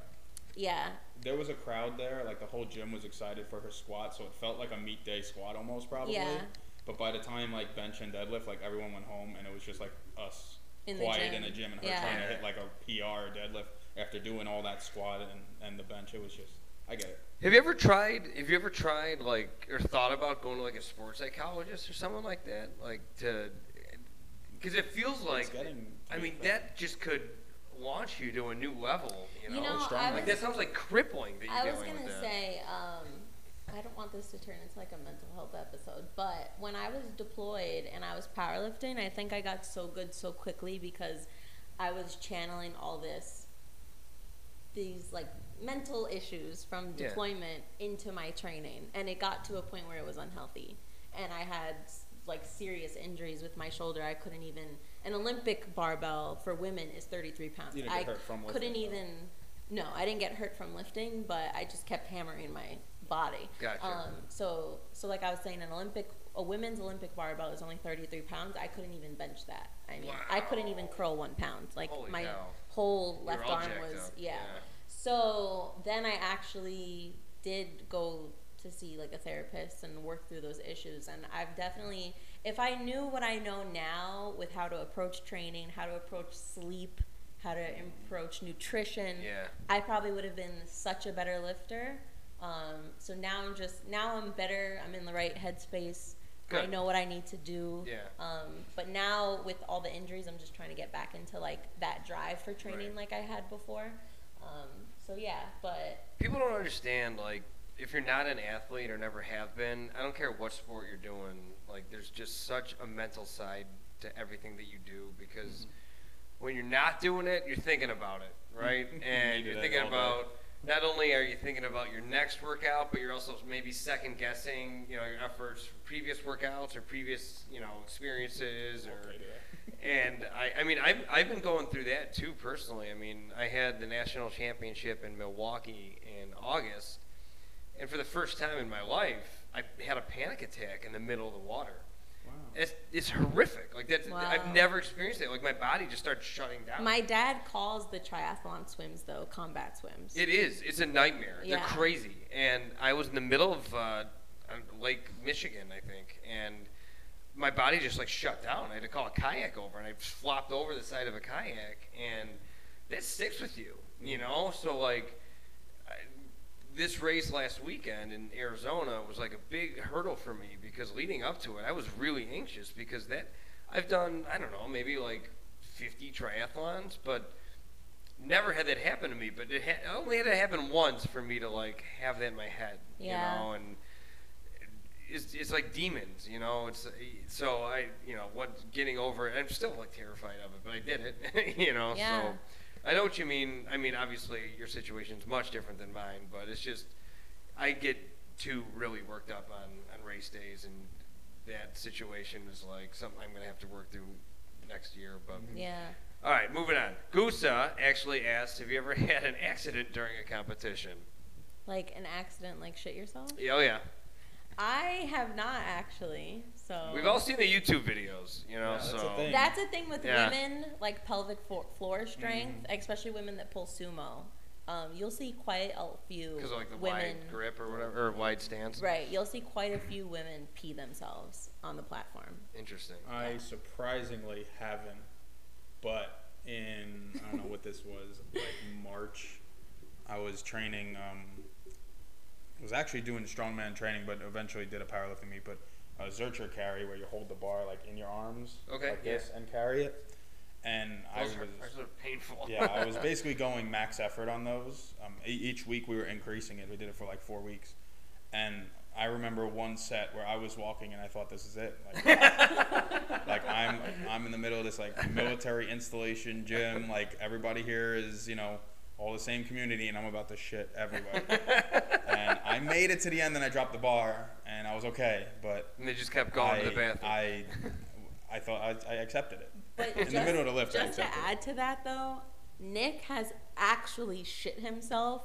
Yeah, There was a crowd there, like the whole gym was excited for her squat, so it felt like a meet day squat almost probably. Yeah. But by the time like bench and deadlift, like everyone went home and it was just like us In quiet gym. in the gym and her Yeah. trying to hit like a PR or deadlift after doing all that squat and, and the bench. It was just I get it. Have you ever tried? Have you ever tried like or thought about going to like a sports psychologist or someone like that? Like to, because it feels like. it's getting to I mean, a thing. that just could launch you to a new level. You know, You know, strong I like like that sounds like crippling that I you're was gonna with say, um, I don't want this to turn into like a mental health episode, but when I was deployed and I was powerlifting, I think I got so good so quickly because I was channeling all this, these like mental issues from Yeah. deployment into my training, and it got to a point where it was unhealthy, and I had like serious injuries with my shoulder. I couldn't even. An Olympic barbell for women is 33 pounds. You didn't I get hurt from couldn't though. even. No, I didn't get hurt from lifting, but I just kept hammering my body. Gotcha. Um, so, so like I was saying, an Olympic, a women's Olympic barbell is only 33 pounds. I couldn't even bench that. I mean, I couldn't even curl one pound. Like Holy my cow. whole left arm was, yeah. Yeah. So then I actually did go to see like a therapist and work through those issues. And I've definitely, if I knew what I know now with how to approach training, how to approach sleep, how to approach nutrition, Yeah. I probably would have been such a better lifter. Um, so now I'm just now I'm better. I'm in the right headspace. I know what I need to do. Yeah. Um, but now with all the injuries, I'm just trying to get back into like that drive for training Right. like I had before. Um, so yeah, but People don't understand like if you're not an athlete or never have been, I don't care what sport you're doing. Like there's just such a mental side to everything that you do because mm-hmm. when you're not doing it, you're thinking about it, right? <laughs> and do you're thinking all day. about not only are you thinking about your next workout, but you're also maybe second guessing, you know, your efforts from previous workouts or previous, you know, experiences or and I, I mean, I've, I've been going through that too personally. I mean, I had the national championship in Milwaukee in August, and for the first time in my life, I had a panic attack in the middle of the water. It's, it's horrific. Like that's, Wow. I've never experienced it. Like my body just starts shutting down. my dad calls the triathlon swims though combat swims. It is. It's a nightmare. They're crazy. And I was in the middle of uh, Lake Michigan, I think, and my body just like shut down. I had to call a kayak over, and I flopped over the side of a kayak, and that sticks with you, you know. So like, this race last weekend in Arizona was like a big hurdle for me because leading up to it, I was really anxious because that I've done I don't know maybe like 50 triathlons, but never had that happen to me. But it ha- only had it happen once for me to like have that in my head, Yeah. you know, and it's, it's like demons, you know. It's so I, you know, what getting over it. I'm still like terrified of it, but I did it, <laughs> you know. Yeah. So I know what you mean. I mean, obviously your situation's much different than mine, but it's just I get too really worked up on on race days, and that situation is like something I'm gonna have to work through next year. But mm-hmm. Yeah. all right, moving on. Gusa actually asked, "Have you ever <laughs> had an accident during a competition?" Like an accident, like shit yourself. Yeah, Oh yeah. I have not actually. So We've all seen the YouTube videos, you know. Yeah, that's so the thing. That's a thing with Yeah. women, like pelvic fo- floor strength, Mm-hmm. especially women that pull sumo. um, you'll see quite a few Because like the women. wide grip or whatever, or wide stance. Right, you'll see quite a few women pee themselves on the platform. Interesting. I surprisingly haven't, but in I don't know what this was like March, I was training. Um, I was actually doing strongman training, but eventually did a powerlifting meet. But a Zercher carry where you hold the bar like in your arms, Okay, like yeah. this, and carry it. And I was are, those are painful. yeah, I was <laughs> basically going max effort on those. Um, e- each week we were increasing it. We did it for like four weeks, and I remember one set where I was walking and I thought this is it. Like, <laughs> like I'm I'm in the middle of this like military installation gym. Like everybody here is you know all the same community, and I'm about to shit everywhere. <laughs> and I made it to the end, and I dropped the bar, and I was okay. But and they just kept going I, to the bathroom. I I thought I, I accepted it. But In just, the middle of the lift, I just to accepted it. add to that, though, Nick has actually shit himself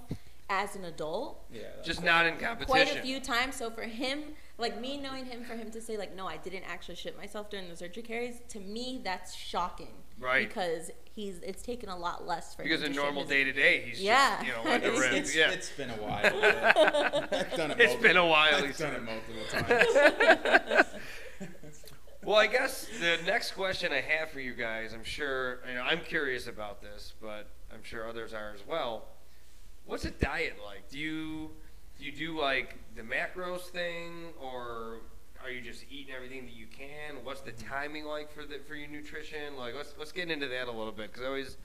as an adult Yeah. that's- just not in competition. quite a few times. So for him, like me knowing him, for him to say like, no, I didn't actually shit myself during the Zercher carries, to me that's shocking. Right. Because he's it's taken a lot less for Because him in to normal day to day, he's Yeah. just, you know, <laughs> at the It's, rim. it's, yeah. it's been a while. but <laughs> I've done it It's multiple- been a while, he I've done it multiple <laughs> times. Well, I guess the next question I have for you guys, I'm sure, you know, I'm curious about this, but I'm sure others are as well. What's a diet like? Do you do you do like the macros thing, or are you just eating everything that you can? What's the timing like for the for your nutrition? Like, let's let's get into that a little bit because I always.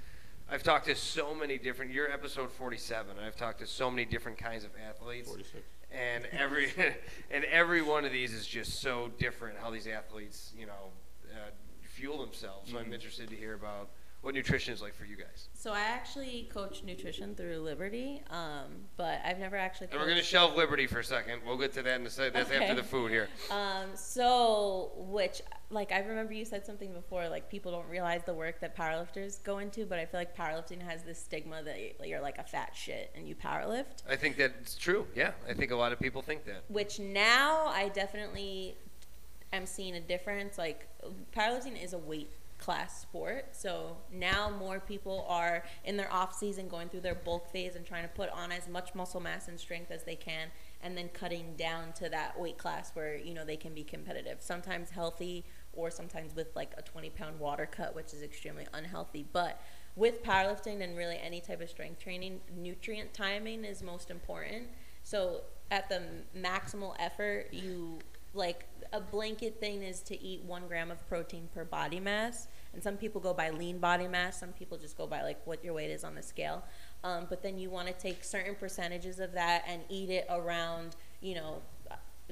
I've talked to so many different. You're episode 47. and I've talked to so many different kinds of athletes Forty-six. and every <laughs> and every one of these is just so different how these athletes you know uh, fuel themselves so Mm-hmm. i'm interested to hear about what nutrition is like for you guys So I actually coach nutrition through Liberty, um, but I've never actually. and we're going to shelve liberty for a second we'll get to that in a second that's after the food here <laughs> Um, so, which, like, I remember you said something before, like, people don't realize the work that powerlifters go into, but I feel like powerlifting has this stigma that you're like a fat shit and you powerlift. i think that's true yeah i think a lot of people think that Which now I definitely am seeing a difference. Like, powerlifting is a weight class sport, so now more people are in their off season going through their bulk phase and trying to put on as much muscle mass and strength as they can, and then cutting down to that weight class where you know they can be competitive. Sometimes healthy, or sometimes with like a 20 pound water cut, which is extremely unhealthy. But with powerlifting and really any type of strength training, nutrient timing is most important. So at the maximal effort, you like a blanket thing is to eat one gram of protein per body mass. And some people go by lean body mass. Some people just go by like what your weight is on the scale. Um, but then you want to take certain percentages of that and eat it around, you know,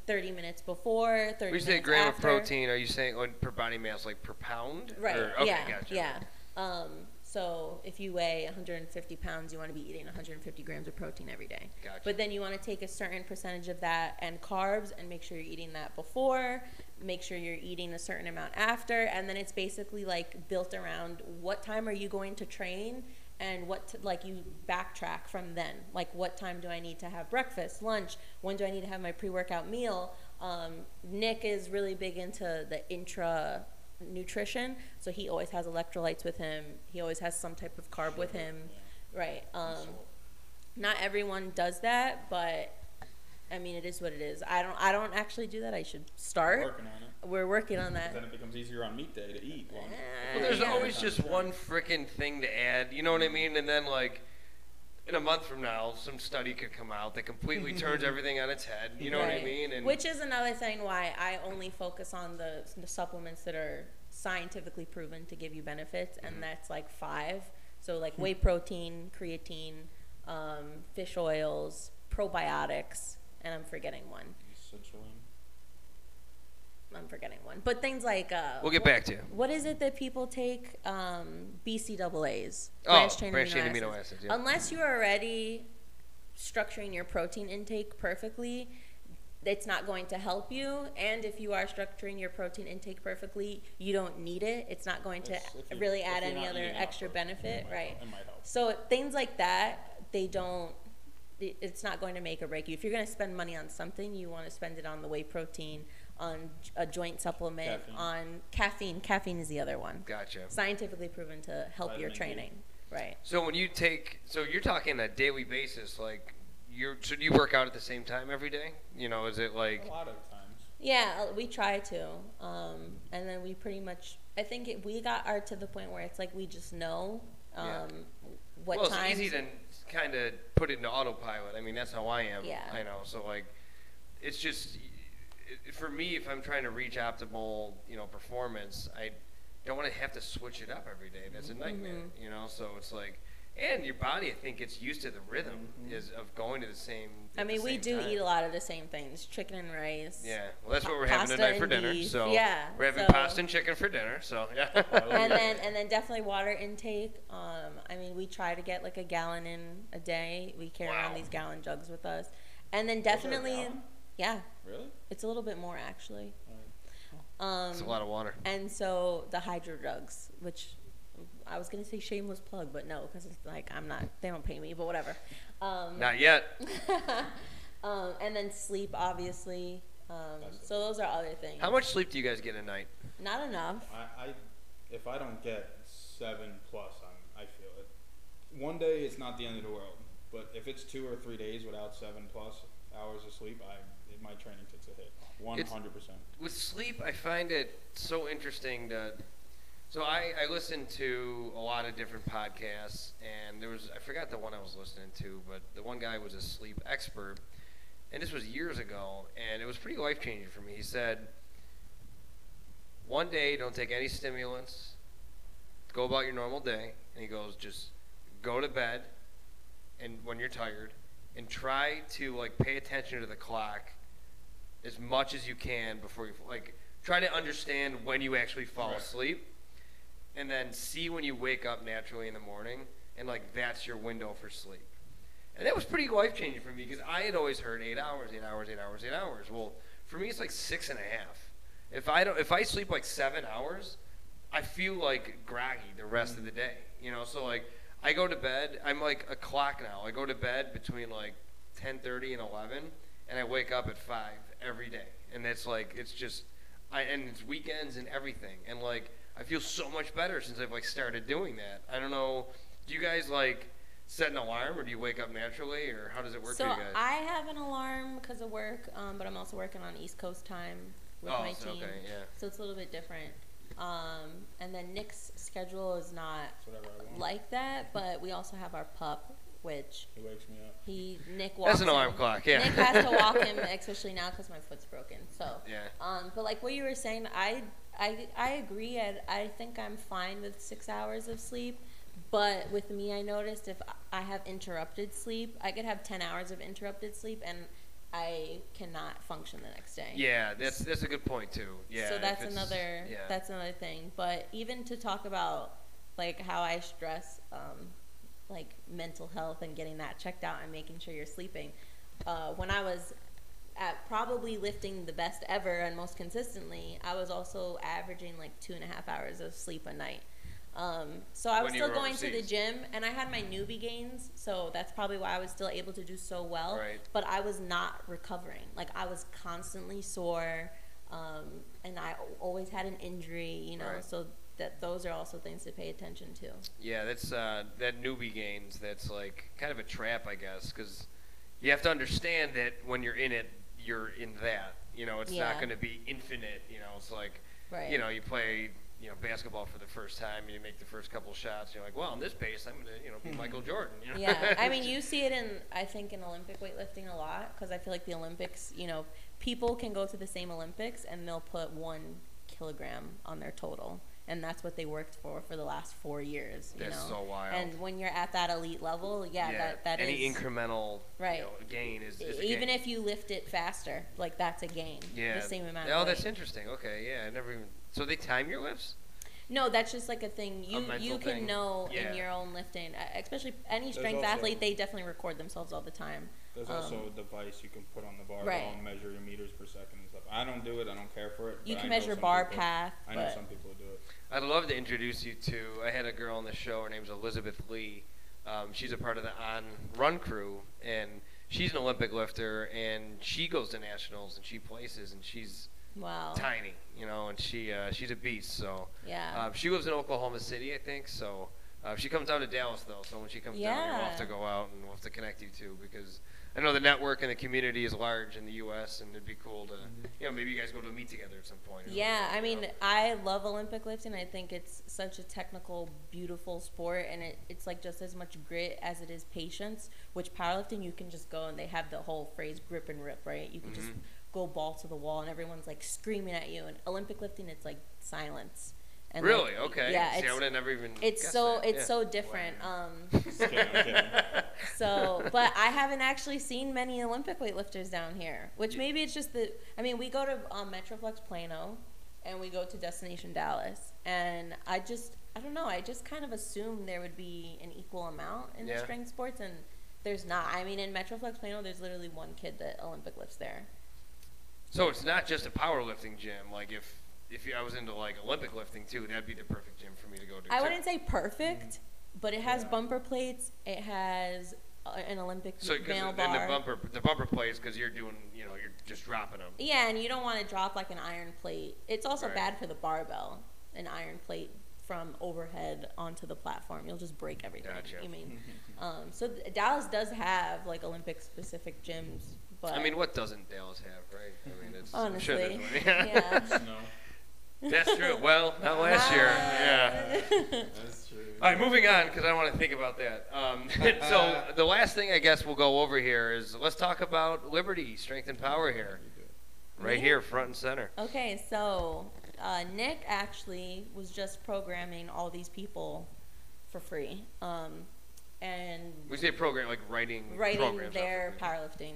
30 minutes before, 30 when you say gram after. of protein are you saying on per body mass like per pound Right. Or- okay, yeah. gotcha. Yeah. Um, so if you weigh 150 pounds, you want to be eating 150 grams of protein every day. Gotcha. But then you want to take a certain percentage of that and carbs, and make sure you're eating that before. Make sure you're eating a certain amount after, and then it's basically like built around what time are you going to train, and what t- like you backtrack from then. Like what time do I need to have breakfast, lunch? When do I need to have my pre-workout meal? Um, Nick is really big into the intra nutrition, so he always has electrolytes with him. He always has some type of carb with him, right? Um, not everyone does that, but I mean, it is what it is. I don't. I don't actually do that. I should start. Working on it. We're working on that. Then it becomes easier on meet day to eat. One. Well, there's Yeah. always just one freaking thing to add. You know what I mean? And then like in a month from now, some study could come out that completely mm-hmm. turns everything on its head. You know what I mean? And Which is another thing why I only focus on the, the supplements that are scientifically proven to give you benefits, and mm-hmm. that's like five. So like hmm. whey protein, creatine, um, fish oils, probiotics, and I'm forgetting one. Citrulline. I'm forgetting one. But things like uh, we'll get back to you. What is it that people take? Um, BCAAs. Oh, chain branched chain amino amino acids. acids, yeah. Unless you're already structuring your protein intake perfectly, it's not going to help you. And if you are structuring your protein intake perfectly, you don't need it. It's not going to you- really add any other extra benefit, it might right? help- It might help. So things like that, they don't. It's not going to make or break you. If you're going to spend money on something, you want to spend it on the whey protein, on a joint supplement, Caffeine. on caffeine. Caffeine is the other one. Gotcha. Scientifically proven to help your Vitamin D. training. Right. So when you take, so you're talking a daily basis, like you're, so do you work out at the same time every day? You know, is it like, A lot of times. Yeah, we try to, um, and then we pretty much. I think it, we got art to the point where it's like we just know um, Yeah. what time? well, it's times. easy to kind of put it into autopilot. I mean, that's how I am. Yeah. I know. So like, it's just it, for me if I'm trying to reach optimal, you know, performance, I don't want to have to switch it up every day. That's a nightmare. Mhm. You know, so it's like, and your body I think gets used to the rhythm Mhm. is of going to the same. I at the mean, we do time. eat a lot of the same things: chicken and rice. Yeah, well, that's what we're having pasta tonight for dinner. beef, So yeah, we're having so- pasta and chicken for dinner. So <laughs> yeah. and then and then definitely water intake. Um, I mean, we try to get like a gallon in a day. We carry around these gallon jugs with us, and then there a definitely, gallon? Yeah, Really? it's a little bit more actually. Alright. Um, it's a lot of water. And so the HydroJugs, which I was gonna say shameless plug, but no, because it's like I'm not. They don't pay me, but whatever. Um, Not yet. <laughs> um, and then sleep, obviously. Um, so those are other things. How much sleep do you guys get a night? Not enough. I, I if I don't get seven plus, I'm, I feel it. One day it's not the end of the world, but if it's two or three days without seven plus hours of sleep, I it, my training takes a hit. Hundred percent. with sleep, I find it so interesting to. So I, I listen to a lot of different podcasts, and there was I forgot the one I was listening to, but the one guy was a sleep expert, and this was years ago, and it was pretty life changing for me. He said, one day don't take any stimulants, go about your normal day, and he goes just go to bed, and when you're tired, and try to like pay attention to the clock as much as you can before you like try to understand when you actually fall Right. asleep and then see when you wake up naturally in the morning and like that's your window for sleep. And that was pretty life changing for me because i had always heard eight hours eight hours eight hours eight hours. Well for me it's like six and a half. If i don't if i sleep like seven hours i feel like groggy the rest of the day you know? So like i go to bed i'm like a clock now. I go to bed between like 10.30 and 11 and i wake up at 5 every day and it's like it's just I, and it's weekends and everything and like i feel so much better since i've like started doing that i don't know do you guys like set an alarm or do you wake up naturally or how does it work so for you guys I have an alarm because of work, um, but I'm also working on East Coast time with oh my so, team. okay yeah So it's a little bit different. Um, and then Nick's schedule is not It's whatever I want. like that, but we also have our pup, which He wakes me up. he Nick walks. that's an alarm him. clock yeah Nick has to walk <laughs> him, especially now because my foot's broken. So, yeah um, but like what you were saying, I I I agree. I, I think I'm fine with six hours of sleep. But with me, I noticed if I have interrupted sleep, I could have ten hours of interrupted sleep, and I cannot function the next day. yeah that's that's a good point too yeah so that's another yeah that's another thing. But even to talk about like how I stress um, like mental health and getting that checked out and making sure you're sleeping. Uh, when I was at probably lifting the best ever and most consistently, I was also averaging like two and a half hours of sleep a night. Um, so I was still going to the gym, and I had my newbie gains, so that's probably why I was still able to do so well. Right. But I was not recovering. Like I was constantly sore, um, and I always had an injury. You know, Right. so that those are also things to pay attention to. Yeah, that's uh, that newbie gains. That's like kind of a trap, I guess, because you have to understand that when you're in it, you're in that. You know, it's not going to be infinite. You know, it's like Right. you know, you play you know basketball for the first time, and you make the first couple shots. You're like, well, in this pace, I'm gonna you know be Michael <laughs> Jordan. You know? yeah, I mean, <laughs> you see it in I think in Olympic weightlifting a lot because I feel like the Olympics, you know, people can go to the same Olympics and they'll put one kilogram on their total, and that's what they worked for for the last four years. You That's know? so wild. And when you're at that elite level, yeah, that that any is- incremental Right. you know, gain is, is a even gain. if you lift it faster, like that's a gain. yeah, the same amount. Oh, of that's interesting. Okay, yeah, I never even. So they time your lifts? No, that's just like a thing you mental you can thing. know Yeah. in your own lifting, uh, especially any strength also- athlete. They definitely record themselves all the time. There's Um, also a device you can put on the barbell Right. and measure your meters per second and stuff. I don't do it. I don't care for it. You but can I measure bar people- path, I know but some people do it. I'd love to introduce you to. I had a girl on the show. Her name's Elizabeth Lee. Um, she's a part of the On Run crew, and she's an Olympic lifter, and she goes to nationals and she places, and she's wow, tiny, you know, and she uh, she's a beast. So yeah, um, she lives in Oklahoma City, I think. So Uh, she comes down to Dallas though, so when she comes down, here, we'll have to go out and we'll have to connect you two because I know the network and the community is large in the U.S. and it'd be cool to, you know, maybe you guys go to a meet together at some point. Yeah, I mean? I love Olympic lifting. I think it's such a technical, beautiful sport, and it, it's like just as much grit as it is patience. Which powerlifting, you can just go and they have the whole phrase "grip and rip," right? You can just Mhm. go ball to the wall, and everyone's like screaming at you. And Olympic lifting, it's like silence. And like, really? Okay. Yeah, See, I it's would have never even. it's so that. it's Yeah. so different. Um, <laughs> Just kidding, I'm kidding. <laughs> so, but I haven't actually seen many Olympic weightlifters down here. Which Yeah. maybe it's just the. I mean, we go to um, Metroflex Plano, and we go to Destination Dallas, and I just I don't know. I just kind of assumed there would be an equal amount in Yeah. the strength sports, and there's not. I mean, in Metroflex Plano, there's literally one kid that Olympic lifts there. So it's not just a powerlifting gym. Like if if I was into like Olympic lifting too, that'd be the perfect gym for me to go to. I too. wouldn't say perfect, but it has Yeah. bumper plates. It has uh, an Olympic So because male then the bumper the bumper plates, because you're doing you know you're just dropping them. Yeah, and you don't want to drop like an iron plate. It's also Right. bad for the barbell, an iron plate from overhead onto the platform. You'll just break everything. Gotcha. I mean, <laughs> um, so Dallas does have like Olympic specific gyms, but I mean, what doesn't Dallas have, right? I mean, it's I'm sure honestly, there's one. <laughs> yeah. No, That's true. Well, not last year. Yeah. that's true. All right, moving on because I want to think about that. Um, <laughs> so <laughs> the last thing I guess we'll go over here is let's talk about Liberty, Strength and Power here, right here, front and center. Okay, so uh, Nick actually was just programming all these people for free, um, and We say program like writing writing programs their powerlifting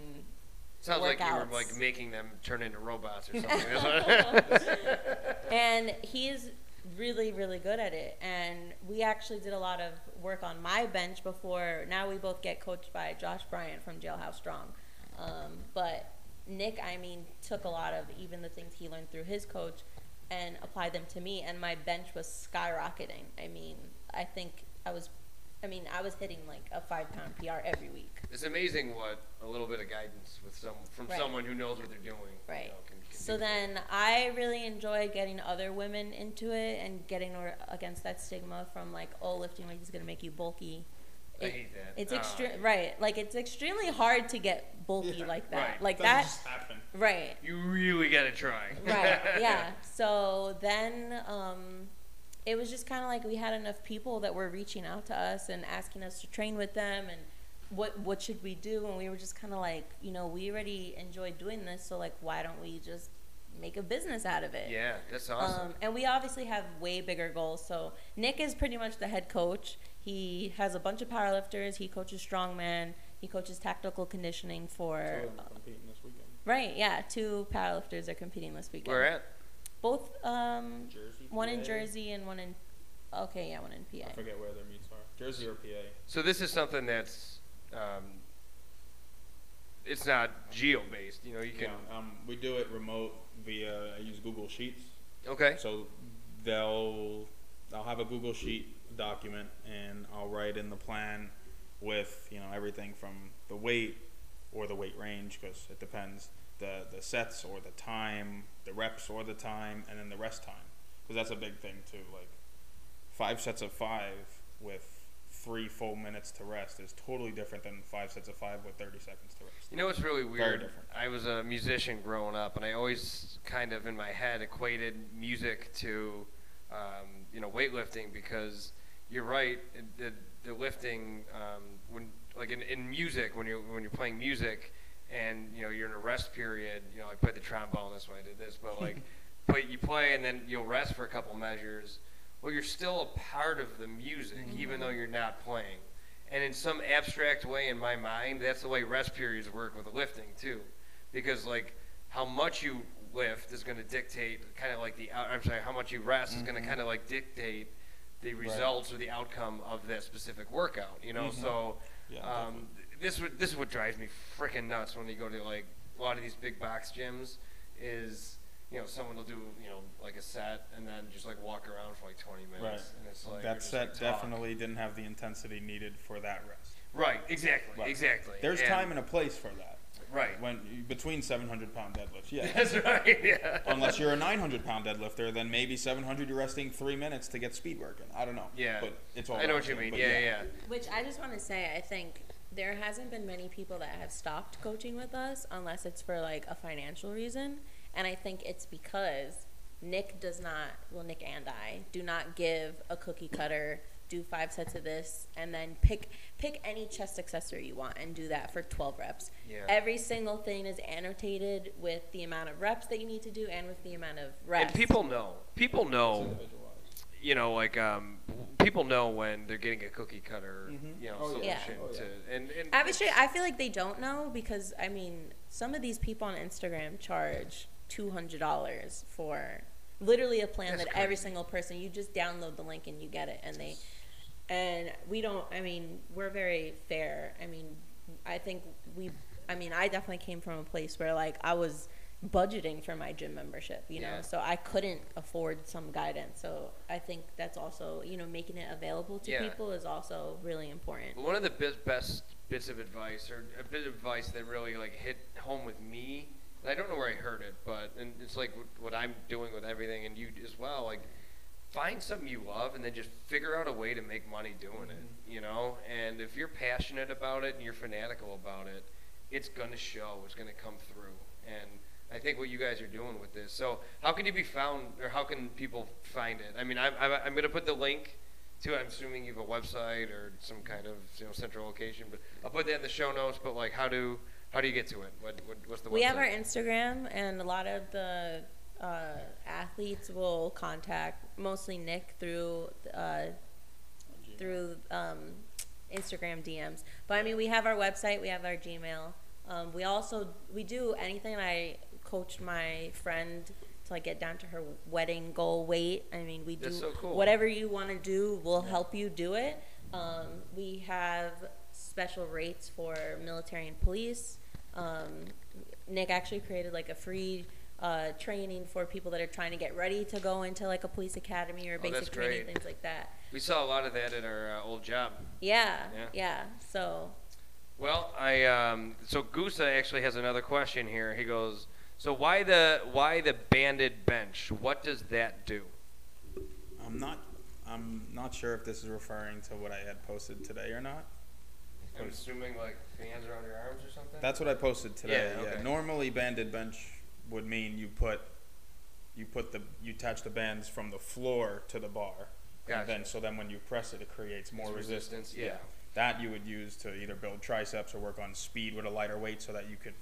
Sounds like you were like making them turn into robots or <laughs> something. <laughs> And he's really really good at it. And we actually did a lot of work on my bench before. Now we both get coached by josh bryant from jailhouse strong. Um, but nick i mean took a lot of even the things he learned through his coach and applied them to me. And my bench was skyrocketing. I mean i think i was i mean i was hitting like a five pound pr every week it's amazing what a little bit of guidance with some from Right. someone who knows what they're doing. you Right. know, can- can So do for then I really enjoy getting other women into it and getting or- against that stigma from like, oh, lifting weights is gonna make you bulky. I hate that. It's Uh, extreme, right? Like it's extremely hard to get bulky Yeah, like that, right. like Doesn't that, just right? You really gotta try. Right, <laughs> yeah. So then, um, it was just kind of like we had enough people that were reaching out to us and asking us to train with them and what what should we do and we were just kind of like you know we already enjoy doing this so like why don't we just make a business out of it Yeah, that's awesome. um, and we obviously have way bigger goals. So Nick is pretty much the head coach. He has a bunch of powerlifters. He coaches strongman. He coaches tactical conditioning for. Two competing this weekend. Right, yeah. Two powerlifters are competing this weekend. Where at? Both, um, Jersey. one in PA? Jersey and one in. Okay, yeah, one in PA. I forget where their meets are. Jersey or PA. So this is something that's, um, it's not geo based. You know, you can. Yeah, um, we do it remote via. I use Google Sheets. Okay. So they'll I'll have a Google Sheet document and I'll write in the plan with you know everything from the weight or the weight range because it depends the the sets or the time the reps or the time and then the rest time because that's a big thing too like five sets of five with three full minutes to rest is totally different than five sets of five with 30 seconds to rest You know what's really weird? different. I was a musician growing up, and I always kind of in my head equated music to, um, you know, weightlifting because you're right. it- The, the lifting, um, when like in, in music, when you're when you're playing music, and you know you're in a rest period. You know, I played the trombone. That's why I did this. But like, <laughs> play, you play, and then you'll rest for a couple measures. Well, you're still a part of the music, mm-hmm. even though you're not playing. And in some abstract way, in my mind, that's the way rest periods work with lifting too, because like how much you lift is going to dictate kind of like the out- I'm sorry, how much you rest is going to mm-hmm. kind of like dictate the results or the outcome of that specific workout. You know, mm-hmm. so Yeah, um, this would this is what drives me freaking nuts when you go to like a lot of these big box gyms is you know someone will do you know like a set and then just like walk around for like 20 minutes Right. and it's like that set like, definitely didn't have the intensity needed for that rest right exactly Right. exactly There's And- time and a place for that. Right. When between 700 pound deadlifts, yeah. <laughs> That's right. Yeah. Unless you're a 900 pound deadlifter, then maybe 700 you're resting three minutes to get speed working. I don't know. Yeah. But it's all. I know what you mean. but Yeah, yeah. Which I just want to say, I think there hasn't been many people that have stopped coaching with us unless it's for like a financial reason. And I think it's because Nick does not, well, Nick and I do not give a cookie cutter, do five sets of this, and then pick pick any chest accessory you want and do that for 12 reps. Yeah. Every single thing is annotated with the amount of reps that you need to do and with the amount of reps. And people know. People know. You know, like um, people know when they're getting a cookie cutter. mm-hmm. You know, Oh, solution yeah. Oh, yeah. to and, and I I feel like they don't know because I mean some of these people on Instagram charge two hundred dollars for literally a plan That's that every single person you just download the link and you get it and they and we don't I mean we're very fair I mean I think we I mean I definitely came from a place where like I was budgeting for my gym membership you know Yeah. so I couldn't afford some guidance so I think that's also you know making it available to Yeah. people is also really important One of the best, best bits of advice, or a bit of advice that really like hit home with me. I don't know where I heard it, but and it's like what- what I'm doing with everything, and you as well. Like, find something you love, and then just figure out a way to make money doing it. Mm-hmm. You know, and if you're passionate about it and you're fanatical about it, it's gonna show. It's gonna come through. And I think what you guys are doing with this. So, how can you be found, or how can people find it? I mean, I'm, I'm, I'm gonna put the link to. I'm assuming you have a website or some mm-hmm. kind of you know central location, but I'll put that in the show notes. But like, how do how do you get to it? What, what what's the We website? have our Instagram, and a lot of the uh, athletes will contact mostly Nick through uh, through um, Instagram DMs. But I mean, we have our website, we have our Gmail. Um, we also we do anything. I coached my friend to like get down to her wedding goal weight. I mean, we do so cool. whatever you want to do. We'll help you do it. Um, we have special rates for military and police. Um, Nick actually created like a free uh, training for people that are trying to get ready to go into like a police academy or Oh, that's basic training, great. things like that. We saw a lot of that at our uh, old job. Yeah, Yeah. yeah. So Well, I um, so Gusa actually has another question here. He goes, so why the why the banded bench? What does that do? I'm not. I'm not sure if this is referring to what I had posted today or not. I'm assuming like fans around your arms or something. That's what I posted today. Yeah, Yeah. Normally, banded bench would mean you put you put the you attach the bands from the floor to the bar, Gotcha. and then so then when you press it, it creates more resistance. resistance, yeah. That you would use to either build triceps or work on speed with a lighter weight, so that you could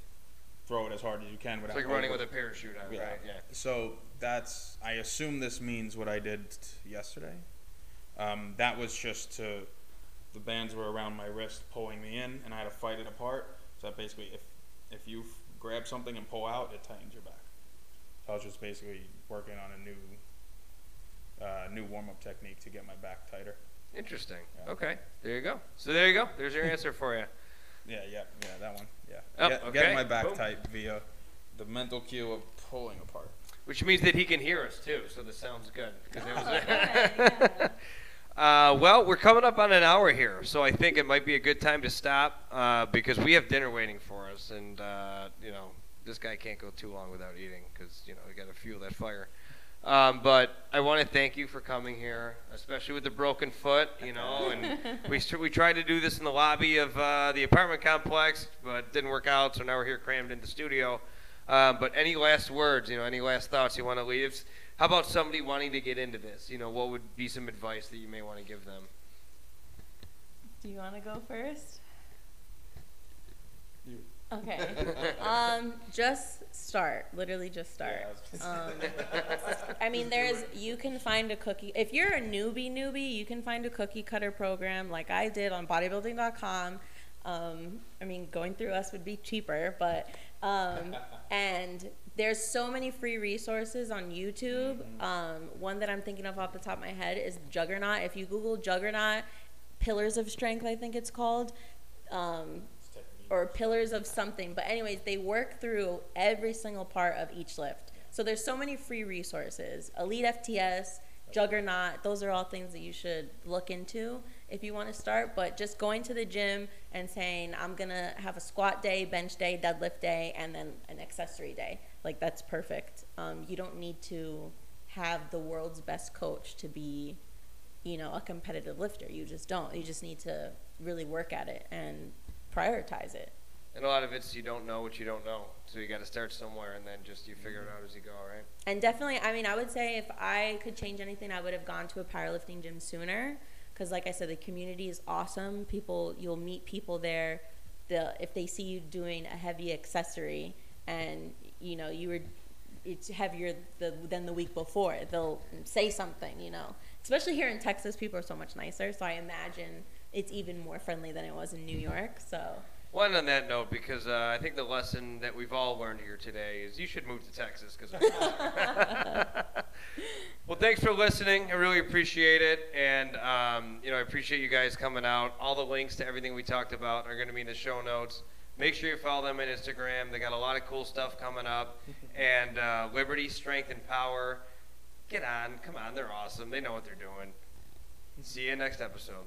throw it as hard as you can it's like running over- with a parachute on, Yeah. right? Yeah. So that's I assume this means what I did yesterday. Um, that was just to the bands were around my wrist pulling me in, and I had to fight it apart. So that basically, if if you grab something and pull out, it tightens your back. So I was just basically working on a new uh, new warm up technique to get my back tighter. Interesting. Yeah. Okay. There you go. So there you go. There's your answer for you. <laughs> Yeah, yeah, yeah, that one. Yeah, Oh, Get- okay. getting my back Boom. tight via the mental cue of pulling apart. Which means that he can hear us too. So this sounds good. 'cause it was- <laughs> <laughs> yeah. Uh, well, we're coming up on an hour here, so I think it might be a good time to stop uh, because we have dinner waiting for us, and uh, you know this guy can't go too long without eating because you know we got to fuel that fire. Um, but I want to thank you for coming here, especially with the broken foot. You know, and we <laughs> we tried to do this in the lobby of uh, the apartment complex, but it didn't work out. So now we're here crammed in the studio. Um, but any last words? You know, any last thoughts you want to leave? How about somebody wanting to get into this? You know, what would be some advice that you may want to give them? Do you want to go first? You. Okay. <laughs> um, just start. Literally, just start. Um, <laughs> I mean, there's you can find a cookie if you're a newbie newbie, you can find a cookie cutter program like I did on bodybuilding.com. Um, I mean, going through us would be cheaper, but um, <laughs> and there's so many free resources on YouTube. Um, one that I'm thinking of off the top of my head is Juggernaut. If you Google Juggernaut, Pillars of Strength, I think it's called. Um, or pillars of something. But anyways, they work through every single part of each lift. So there's so many free resources. Elite FTS, juggernaut. Those are all things that you should look into if you want to start. But just going to the gym and saying, I'm going to have a squat day, bench day, deadlift day, and then an accessory day, like that's perfect. Um, you don't need to have the world's best coach to be, you know, a competitive lifter. You just don't. You just need to really work at it and prioritize it. And a lot of it's you don't know what you don't know, so you got to start somewhere, and then just you figure it out as you go, right? And definitely, I mean, I would say if I could change anything, I would have gone to a powerlifting gym sooner. Because, like I said, the community is awesome. People, you'll meet people there. The if they see you doing a heavy accessory, and you know you were, it's heavier the, than the week before, they'll say something. You know, especially here in Texas, people are so much nicer. So I imagine it's even more friendly than it was in New York. So. One on that note, because uh, I think the lesson that we've all learned here today is you should move to Texas. Because <laughs> well, thanks for listening. I really appreciate it, and um, you know I appreciate you guys coming out. All the links to everything we talked about are going to be in the show notes. Make sure you follow them on Instagram. They got a lot of cool stuff coming up. <laughs> And uh, Liberty, Strength, and Power. Get on. Come on. They're awesome. They know what they're doing. See you next episode.